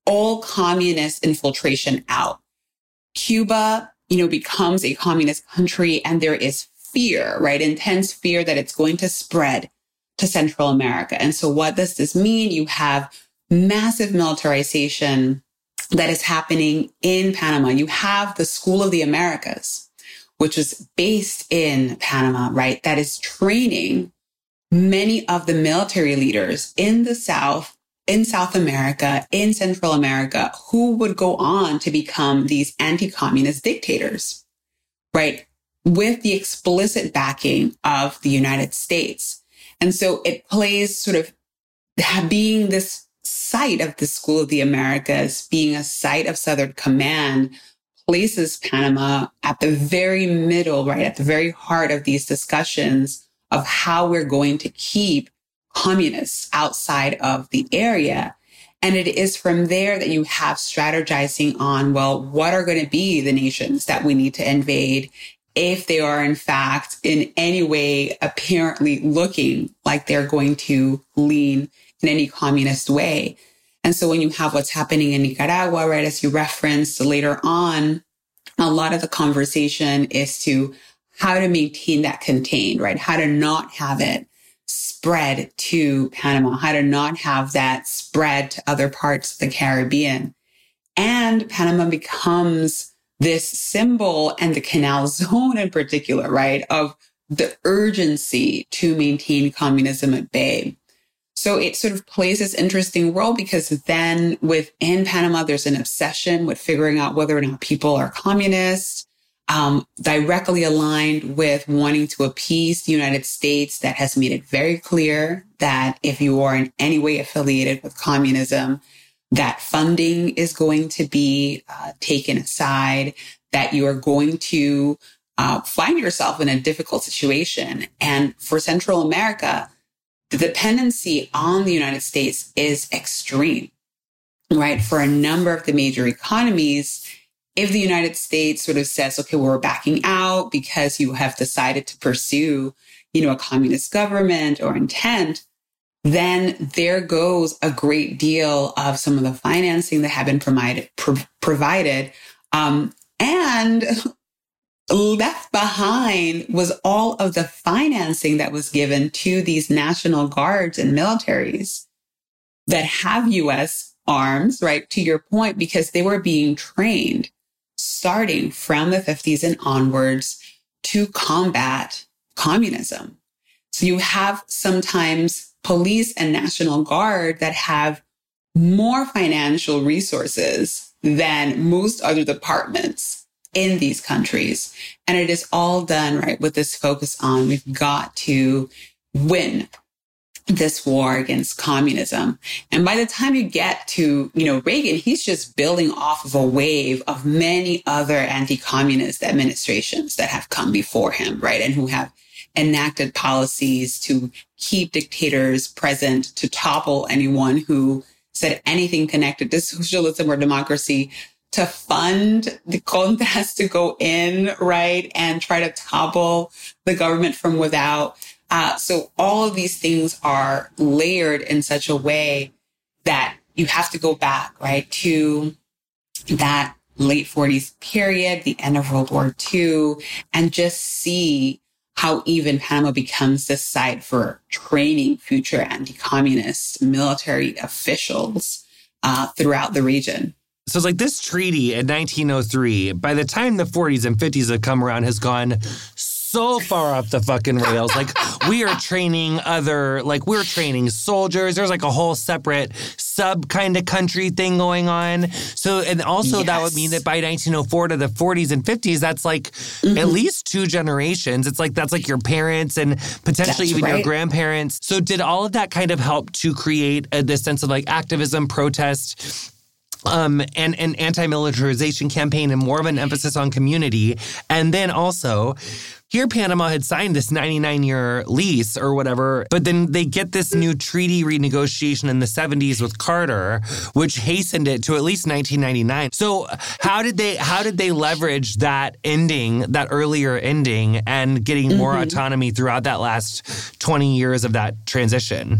all communist infiltration out. Cuba, you know, becomes a communist country and there is fear, right? Intense fear that it's going to spread to Central America. And so what does this mean? You have massive militarization that is happening in Panama. You have the School of the Americas, which is based in Panama, right? That is training many of the military leaders in the South, in South America, in Central America, who would go on to become these anti-communist dictators, right? With the explicit backing of the United States. And so it plays sort of being this site of the School of the Americas, being a site of Southern Command, places Panama at the very middle, right? At the very heart of these discussions of how we're going to keep communists outside of the area. And it is from there that you have strategizing on, well, what are going to be the nations that we need to invade if they are in fact in any way apparently looking like they're going to lean in any communist way. And so when you have what's happening in Nicaragua, right, as you referenced later on, a lot of the conversation is to how to maintain that contained, right? How to not have it spread to Panama, how to not have that spread to other parts of the Caribbean. And Panama becomes this symbol and the canal *laughs* zone in particular, right? Of the urgency to maintain communism at bay. So it sort of plays this interesting role because then within Panama, there's an obsession with figuring out whether or not people are communists um, directly aligned with wanting to appease the United States that has made it very clear that if you are in any way affiliated with communism, that funding is going to be uh, taken aside, that you are going to uh, find yourself in a difficult situation. And for Central America, the dependency on the United States is extreme, right? For a number of the major economies, if the United States sort of says, okay, we're backing out because you have decided to pursue, you know, a communist government or intent, then there goes a great deal of some of the financing that had been provided, pro- provided. Um, and *laughs* left behind was all of the financing that was given to these national guards and militaries that have US arms, right? To your point, because they were being trained starting from the 50s and onwards to combat communism. So you have sometimes police and national guard that have more financial resources than most other departments in these countries. And it is all done, right, with this focus on we've got to win this war against communism. And by the time you get to, you know, Reagan, he's just building off of a wave of many other anti-communist administrations that have come before him, right? And who have enacted policies to keep dictators present, to topple anyone who said anything connected to socialism or democracy, to fund the contras to go in, right? And try to topple the government from without. Uh, so all of these things are layered in such a way that you have to go back, right, to that late 40s period, the end of World War II, and just see how even Panama becomes the site for training future anti-communist military officials uh, throughout the region. So it's like this treaty in 1903, by the time the 40s and 50s have come around, has gone so far off the fucking rails. Like we are training other, like we're training soldiers. There's like a whole separate sub kind of country thing going on. So, and also yes. that would mean that by 1904 to the 40s and 50s, that's like mm-hmm. at least two generations. It's like that's like your parents and potentially that's even right. your grandparents. So, did all of that kind of help to create a, this sense of like activism, protest? um, and an anti-militarization campaign and more of an emphasis on community. And then also, here, Panama had signed this 99 year lease or whatever, but then they get this new treaty renegotiation in the 70s with Carter, which hastened it to at least 1999. So, how did they how did they leverage that ending, that earlier ending, and getting more mm-hmm. autonomy throughout that last 20 years of that transition?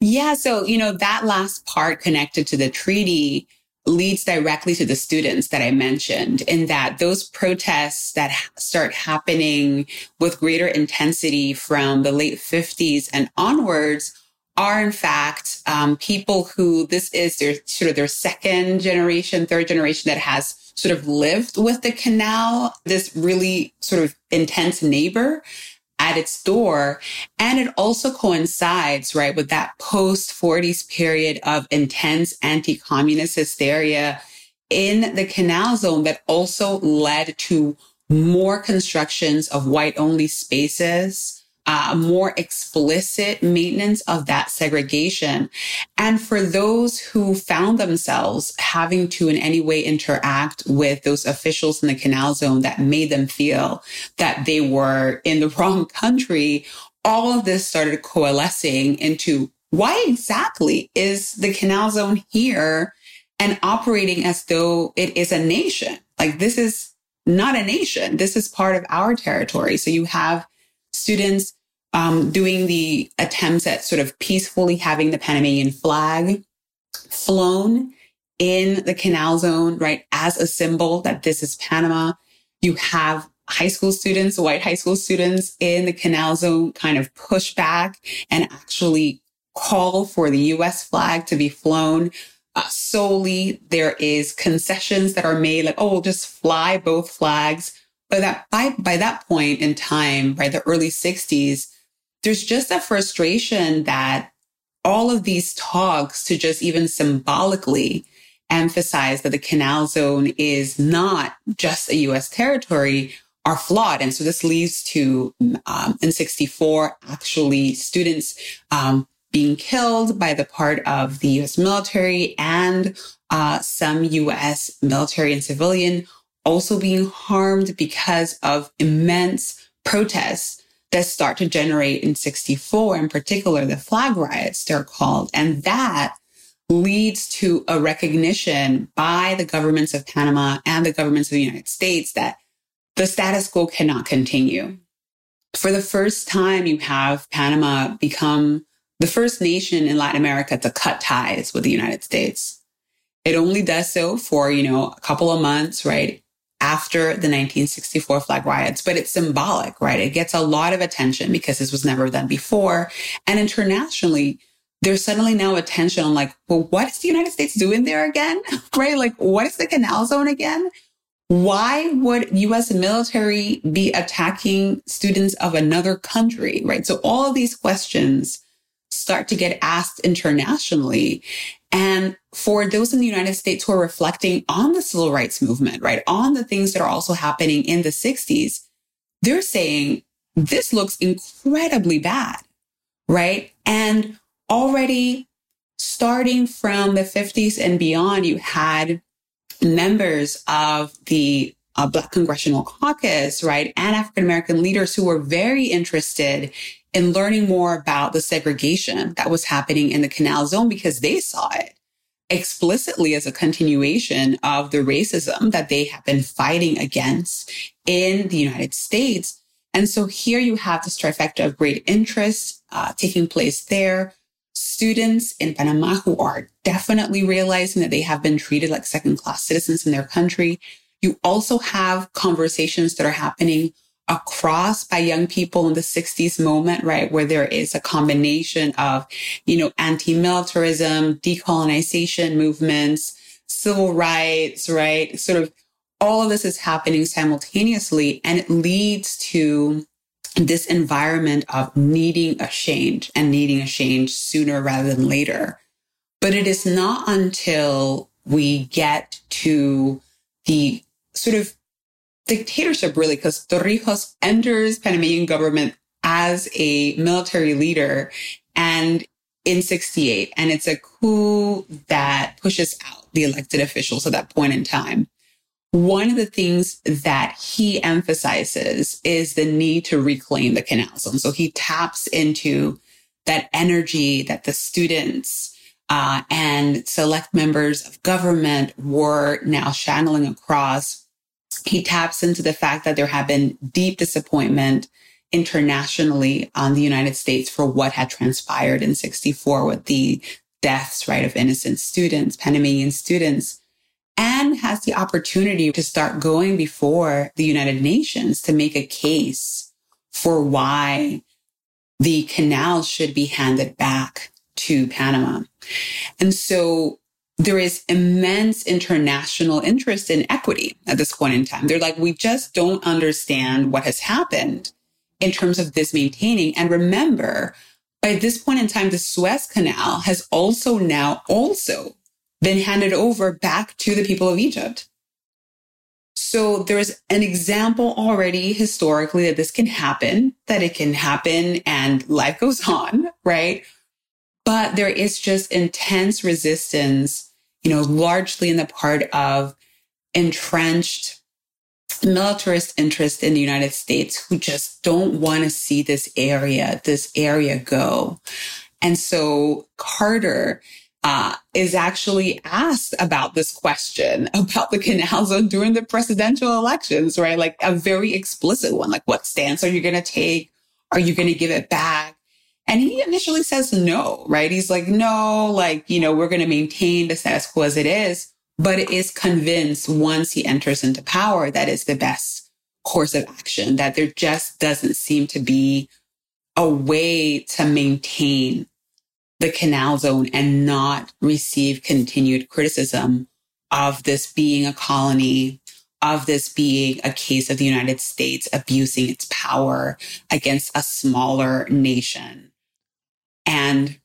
Yeah, so you know that last part connected to the treaty leads directly to the students that I mentioned in that those protests that start happening with greater intensity from the late 50s and onwards are in fact um, people who this is their sort of their second generation, third generation that has sort of lived with the canal, this really sort of intense neighbor at its door. And it also coincides, right, with that post 40s period of intense anti-communist hysteria in the canal zone that also led to more constructions of white only spaces uh, more explicit maintenance of that segregation. And for those who found themselves having to in any way interact with those officials in the canal zone that made them feel that they were in the *laughs* wrong country, all of this started coalescing into why exactly is the canal zone here and operating as though it is a nation? Like this is not a nation. This is part of our territory. So you have students um, doing the attempts at sort of peacefully having the Panamanian flag flown in the canal zone, right, as a symbol that this is Panama. You have high school students, white high school students in the canal zone kind of push back and actually call for the US flag to be flown. Uh, solely there is concessions that are made like, oh, we'll just fly both flags. But that by, by that point in time, by the early 60s, there's just a frustration that all of these talks to just even symbolically emphasize that the canal zone is not just a US territory are flawed. And so this leads to um, in 64, actually students um, being killed by the part of the US military and uh, some US military and civilian also being harmed because of immense protests that start to generate in 64, in particular, the flag riots, they're called. And that leads to a recognition by the governments of Panama and the governments of the United States that the status quo cannot continue. For the first time, you have Panama become the first nation in Latin America to cut ties with the United States. It only does so for, you know, a couple of months, right? After the 1964 flag riots, but it's symbolic, right? It gets a lot of attention because this was never done before. And internationally, there's suddenly now attention on like, well, what is the United States doing there again? *laughs* right? Like, what is the canal zone again? Why would US military be attacking students of another country? Right. So all of these questions start to get asked internationally. And for those in the United States who are reflecting on the civil rights movement, right, on the things that are also happening in the 60s, they're saying this looks incredibly bad, right? And already starting from the 50s and beyond, you had members of the uh, Black Congressional Caucus, right, and African American leaders who were very interested in learning more about the segregation that was happening in the Canal Zone because they saw it explicitly as a continuation of the racism that they have been fighting against in the United States. And so here you have this trifecta of great interest uh, taking place there students in Panama who are definitely realizing that they have been treated like second class citizens in their country. You also have conversations that are happening across by young people in the 60s moment, right? Where there is a combination of, you know, anti-militarism, decolonization movements, civil rights, right? Sort of all of this is happening simultaneously and it leads to this environment of needing a change and needing a change sooner rather than later. But it is not until we get to the sort of dictatorship, really, because Torrijos enters Panamanian government as a military leader and in 68. And it's a coup that pushes out the elected officials at that point in time one of the things that he emphasizes is the need to reclaim the canal zone. So he taps into that energy that the students uh, and select members of government were now channeling across. He taps into the fact that there had been deep disappointment internationally on the United States for what had transpired in 64 with the deaths, right, of innocent students, Panamanian students and has the opportunity to start going before the United Nations to make a case for why the canal should be handed back to Panama. And so there is immense international interest in equity at this point in time. They're like, we just don't understand what has happened in terms of this maintaining. And remember, by this point in time, the Suez Canal has also now also been handed over back to the people of Egypt. So there's an example already historically that this can happen, that it can happen and life goes *laughs* on, right? But there is just intense resistance, you know, largely in the part of entrenched militarist interest in the United States who just don't want to see this area, this area go. And so Carter uh, is actually asked about this question *laughs* about the canal zone *laughs* during the presidential elections, right? Like a very explicit one, like what stance are you going to take? Are you going to give it back? And he initially says no, right? He's like, no, like, you know, we're going to maintain the status quo as it is, but is convinced once he enters into power that is the best course of action, that there just doesn't seem to be a way to maintain the canal zone and not receive continued criticism of this being a colony, of this being a case of the United States abusing its power against a smaller nation. And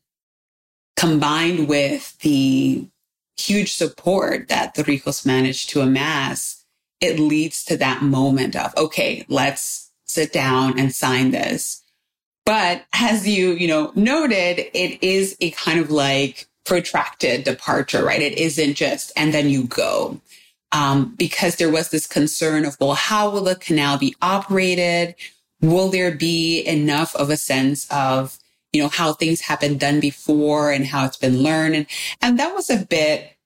combined with the huge support that Torrijos managed to amass, it leads to that moment of, okay, let's sit down and sign this. But as you, you know, noted, it is a kind of like protracted departure, right? It isn't just, and then you go. Um, because there was this concern of, well, how will the canal be operated? Will there be enough of a sense of you know, how things have been done before and how it's been learned. And, and that was a bit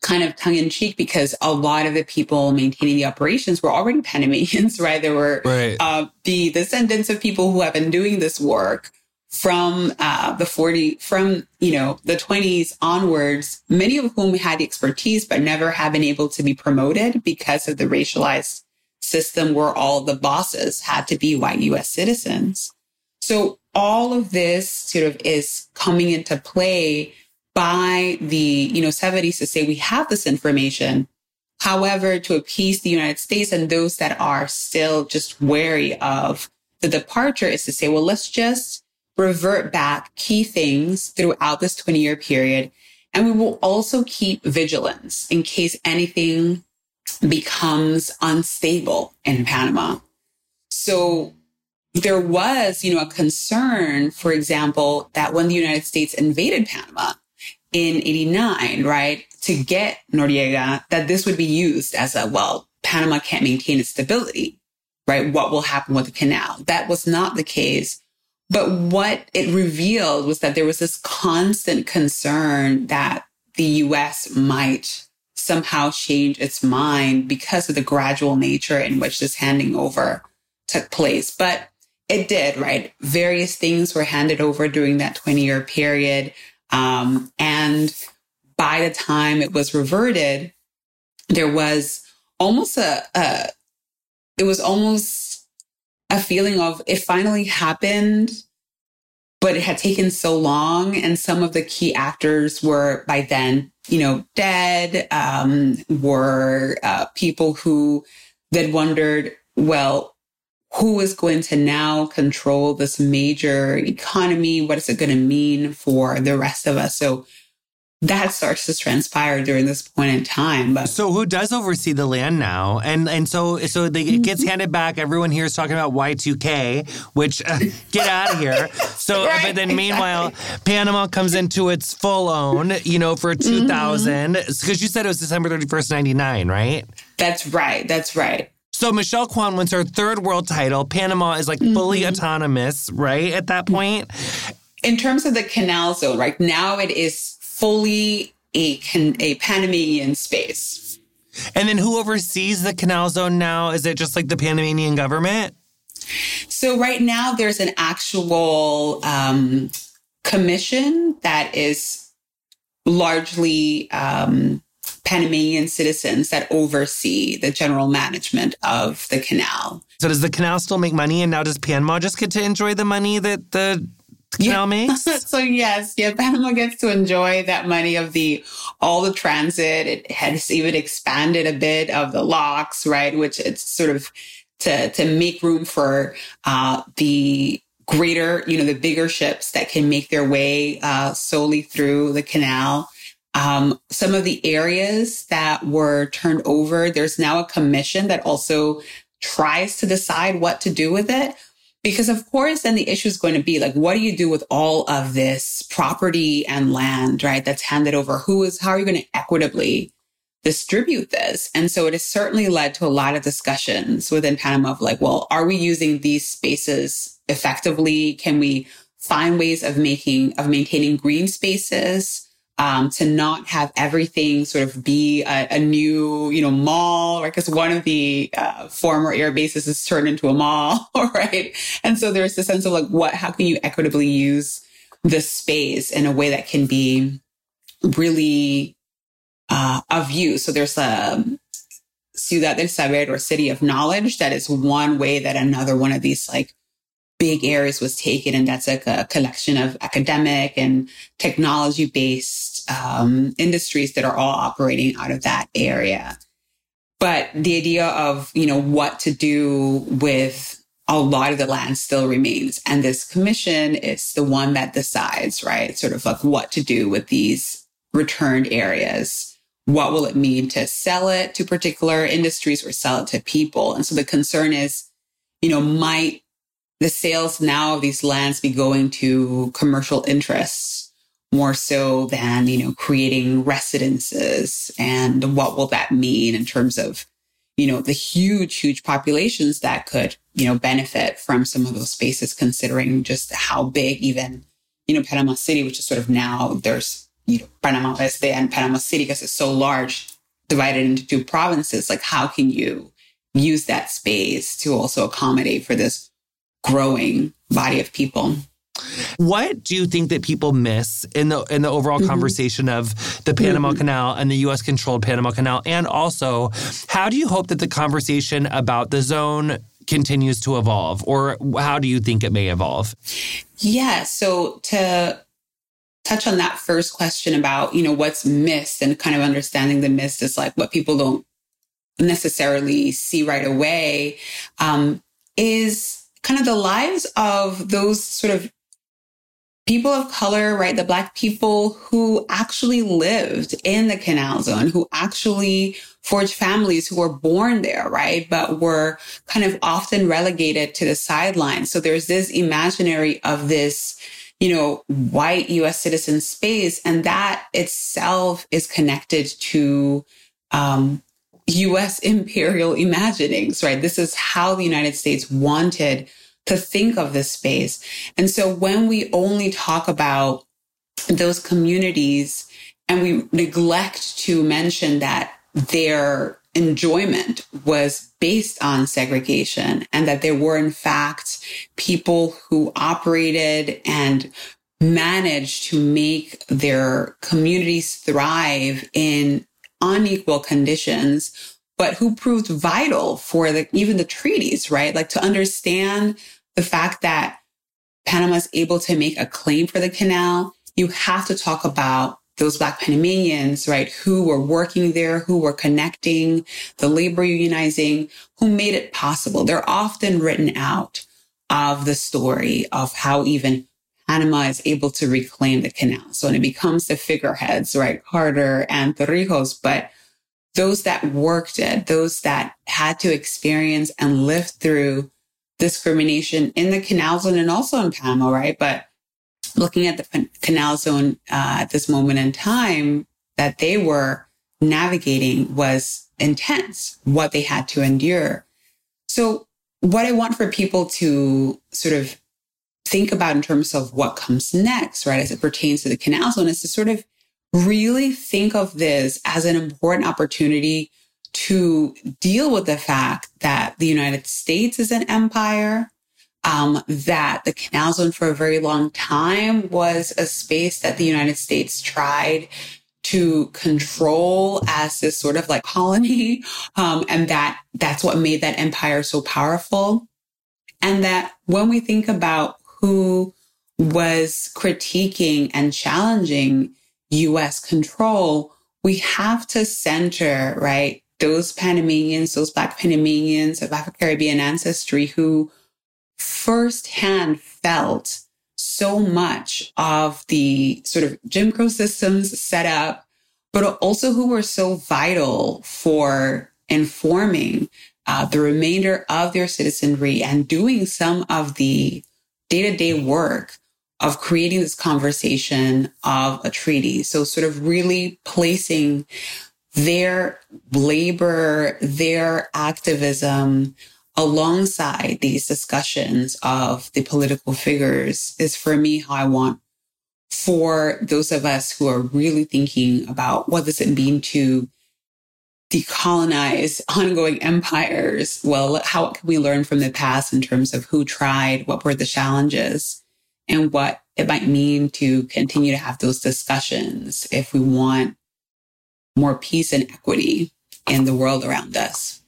kind of tongue in cheek because a lot of the people maintaining the operations were already *laughs* Panamanians, right? There were right. uh, the descendants of people who have been doing this work from uh, the 40, from, you know, the 20s onwards, many of whom had the expertise, but never have been able to be promoted because of the racialized system where all the bosses had to be white US citizens. So all of this sort of is coming into play by the, you know, 70s to say we have this information. However, to appease the United States and those that are still just wary of the departure is to say, well, let's just revert back key things throughout this 20 year period. And we will also keep vigilance in case anything becomes unstable in Panama. So there was, you know, a concern, for example, that when the United States invaded Panama in 89, right, to get Noriega, that this would be used as a, well, Panama can't maintain its stability, right? What will happen with the canal? That was not the case. But what it revealed was that there was this constant concern that the US might somehow change its mind because of the gradual nature in which this handing over took place. But it did, right? Various things were handed over during that 20 year period. Um, and by the time it was reverted, there was almost a, a, it was almost a feeling of it finally happened, but it had taken so long. And some of the key actors were by then, you know, dead, um, were uh, people who then wondered, well, who is going to now control this major economy? What is it going to mean for the rest of us? So that starts to transpire during this point in time. But so who does oversee the land now? And and so so they, it gets mm-hmm. handed back. Everyone here is talking about Y2K, which uh, get out of here. So right, but then meanwhile, exactly. Panama comes into its full own, you know, for 2000 because mm-hmm. you said it was December 31st, 99, right? That's right. That's right. So Michelle Kwan wins her third world title. Panama is like mm-hmm. fully autonomous, right? At that point. In terms of the canal zone, right now it is fully a, can, a Panamanian space. And then who oversees the canal zone now? Is it just like the Panamanian government? So right now there's an actual um, commission that is largely um, Panamanian citizens that oversee the general management of the canal. So does the canal still make money and now does Panama just get to enjoy the money that the canal yeah. *laughs* makes? so yes, yeah, Panama gets to enjoy that money of the all the transit. It has even expanded a bit of the locks, right? Which it's sort of to to make room for uh, the greater, you know, the bigger ships that can make their way uh, solely through the canal. Um, some of the areas that were turned over, there's now a commission that also tries to decide what to do with it. Because of course, then the issue is going to be like, what do you do with all of this property and land, right? That's handed over. Who is, how are you going to equitably distribute this? And so it has certainly led to a lot of discussions within Panama of like, well, are we using these spaces effectively? Can we find ways of making, of maintaining green spaces? Um, to not have everything sort of be a, a new, you know, mall, right? Because one of the uh, former air bases is turned into a mall, *laughs* right? And so there's the sense of like, what, how can you equitably use the space in a way that can be really uh, of use? So there's a Ciudad del Saber or City of Knowledge that is one way that another one of these like big areas was taken. And that's like a collection of academic and technology based um, industries that are all operating out of that area. But the idea of, you know, what to do with a lot of the land still remains. And this commission is the one that decides, right? Sort of like what to do with these returned areas. What will it mean to sell it to particular industries or sell it to people? And so the concern is, you know, might the sales now of these lands be going to commercial interests more so than, you know, creating residences? And what will that mean in terms of, you know, the huge, huge populations that could, you know, benefit from some of those spaces, considering just how big even you know, Panama City, which is sort of now there's, you know, Panama Este and Panama City because it's so large, divided into two provinces. Like, how can you use that space to also accommodate for this growing body of people? What do you think that people miss in the in the overall mm-hmm. conversation of the Panama mm-hmm. Canal and the US controlled Panama Canal? And also, how do you hope that the conversation about the zone continues to evolve or how do you think it may evolve? Yeah, so to touch on that first question about, you know, what's missed and kind of understanding the mist is like what people don't necessarily see right away um, is kind of the lives of those sort of people of color, right? The Black people who actually lived in the canal zone, who actually forged families who were born there, right? But were kind of often relegated to the sidelines. So there's this imaginary of this, you know, white US citizen space. And that itself is connected to, um, US *laughs* imperial imaginings, right? This is how the United States wanted to think of this space. And so when we only talk about those communities and we neglect to mention that their enjoyment was based on segregation and that there were in fact people who operated and managed to make their communities thrive in unequal conditions but who proved vital for the even the treaties right like to understand the fact that Panama is able to make a claim for the canal, you have to talk about those Black Panamanians, right, who were working there, who were connecting, the labor unionizing, who made it possible. They're often written out of the story of how even Panama is able to reclaim the canal. So when it becomes the figureheads, right, Carter and Torrijos, but those that worked it, those that had to experience and live through discrimination in the canal zone and also in Panama, right? But looking at the canal zone uh, at this moment in time that they were navigating was intense, what they had to endure. So, what I want for people to sort of think about in terms of what comes next, right, as it pertains to the canal zone, is to sort of really think of this as an important opportunity to deal with the fact that the United States is an empire, um, that the canal zone for a very long time was a space that the United States tried to control as this sort of like colony, *laughs* um, and that that's what made that empire so powerful. And that when we think about who was critiquing and challenging US control, we have to center, right, those Panamanians, those Black Panamanians of Afro Caribbean ancestry who firsthand felt so much of the sort of Jim Crow systems set up, but also who were so vital for informing uh, the remainder of their citizenry and doing some of the day to day work of creating this conversation of a treaty. So, sort of really placing their labor, their activism alongside these discussions of the political figures is for me how I want for those of us who are really thinking about what does it mean to decolonize ongoing empires. Well, how can we learn from the past in terms of who tried, what were the challenges, and what it might mean to continue to have those discussions if we want more peace and equity in the world around us.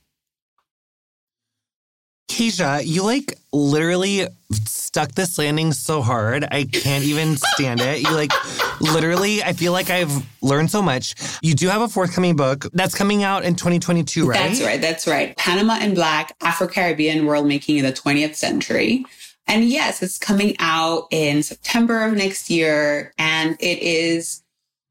Kaysha, you like literally stuck this landing so hard. I can't even stand it. You like literally, I feel like I've learned so much. You do have a forthcoming book that's coming out in 2022, right? That's right. That's right. Panama in Black Afro Caribbean World Making in the 20th Century. And yes, it's coming out in September of next year. And it is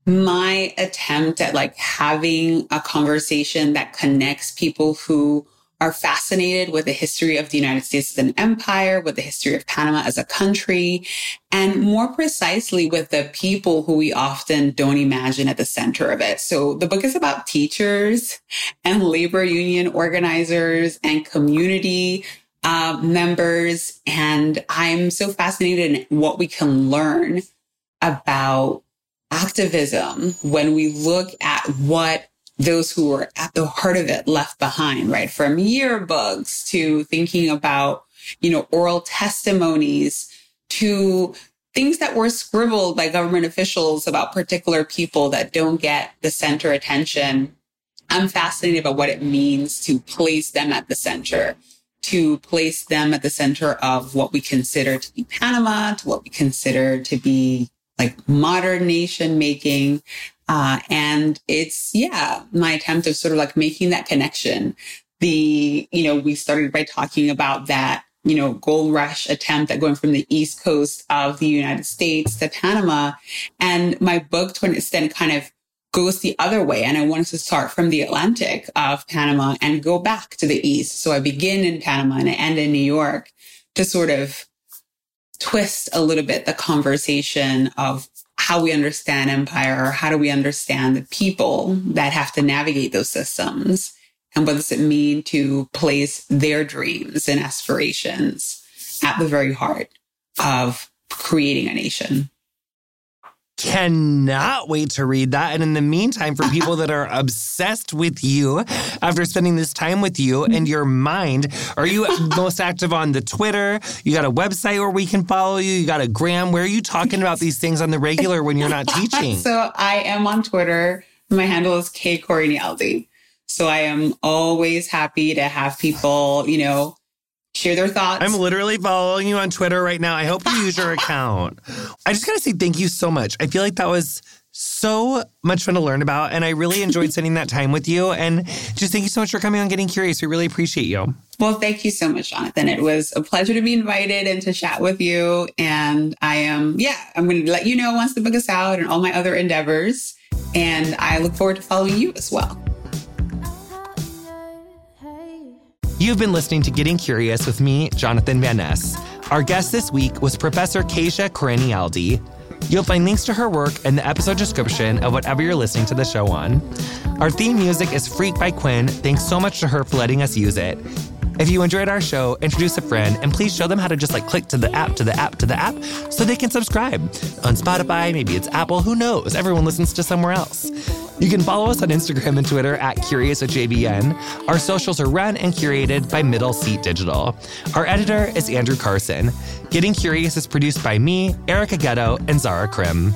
my attempt at like having a conversation that connects people who are fascinated with the history of the United States as an empire, with the history of Panama as a country, and more precisely with the people who we often don't imagine at the center of it. So the book is about teachers and labor union organizers and community uh, members. And I'm so fascinated in what we can learn about activism when we look at what those who were at the heart of it left behind, right? From yearbooks to thinking about, you know, oral testimonies to things that were scribbled by government officials about particular people that don't get the center attention. I'm fascinated by what it means to place them at the center, to place them at the center of what we consider to be Panama, to what we consider to be like modern nation making. Uh, and it's, yeah, my attempt of sort of like making that connection. The, you know, we started by talking about that you know, gold rush attempt at going from the east coast of the United States to Panama. And my book, to an extent, kind of goes the other way. And I wanted to start from the Atlantic of Panama and go back to the east. So I begin in Panama and I end in New York to sort of twist a little bit the conversation of how we understand empire or how do we understand the people that have to navigate those systems and what does it mean to place their dreams and aspirations at the very heart of creating a nation? Cannot wait to read that. And in the meantime, for people that are obsessed with you after spending this time with you and your mind, are you most active on the Twitter? You got a website where we can follow you? You got a gram? Where are you talking about these things on the regular when you're not *laughs* teaching? so I am on Twitter. My handle is K Corinealdi. So I am always happy to have people, you know, share their thoughts. I'm literally following you on Twitter right now. I hope you use your *laughs* account. I just got to say thank you so much. I feel like that was so much fun to learn about. And I really enjoyed *laughs* spending that time with you. And just thank you so much for coming on Getting Curious. We really appreciate you. Well, thank you so much, Jonathan. It was a pleasure to be invited and to chat with you. And I am, yeah, I'm going to let you know once the book is out and all my other endeavors. And I look forward to following you as well. You've been listening to Getting Curious with me, Jonathan Van Ness. Our guest this week was Professor Kaysha Corinealdi. You'll find links to her work in the episode description of whatever you're listening to the show on. Our theme music is Freak by Quinn. Thanks so much to her for letting us use it. If you enjoyed our show, introduce a friend and please show them how to just like click to the app, to the app, to the app so they can subscribe. On Spotify, maybe it's Apple, who knows? Everyone listens to somewhere else. You can follow us on Instagram and Twitter at Curious with JVN. Our socials are run and curated by Middle Seat Digital. Our editor is Andrew Carson. Getting Curious is produced by me, Erica Getto, and Zara Krim.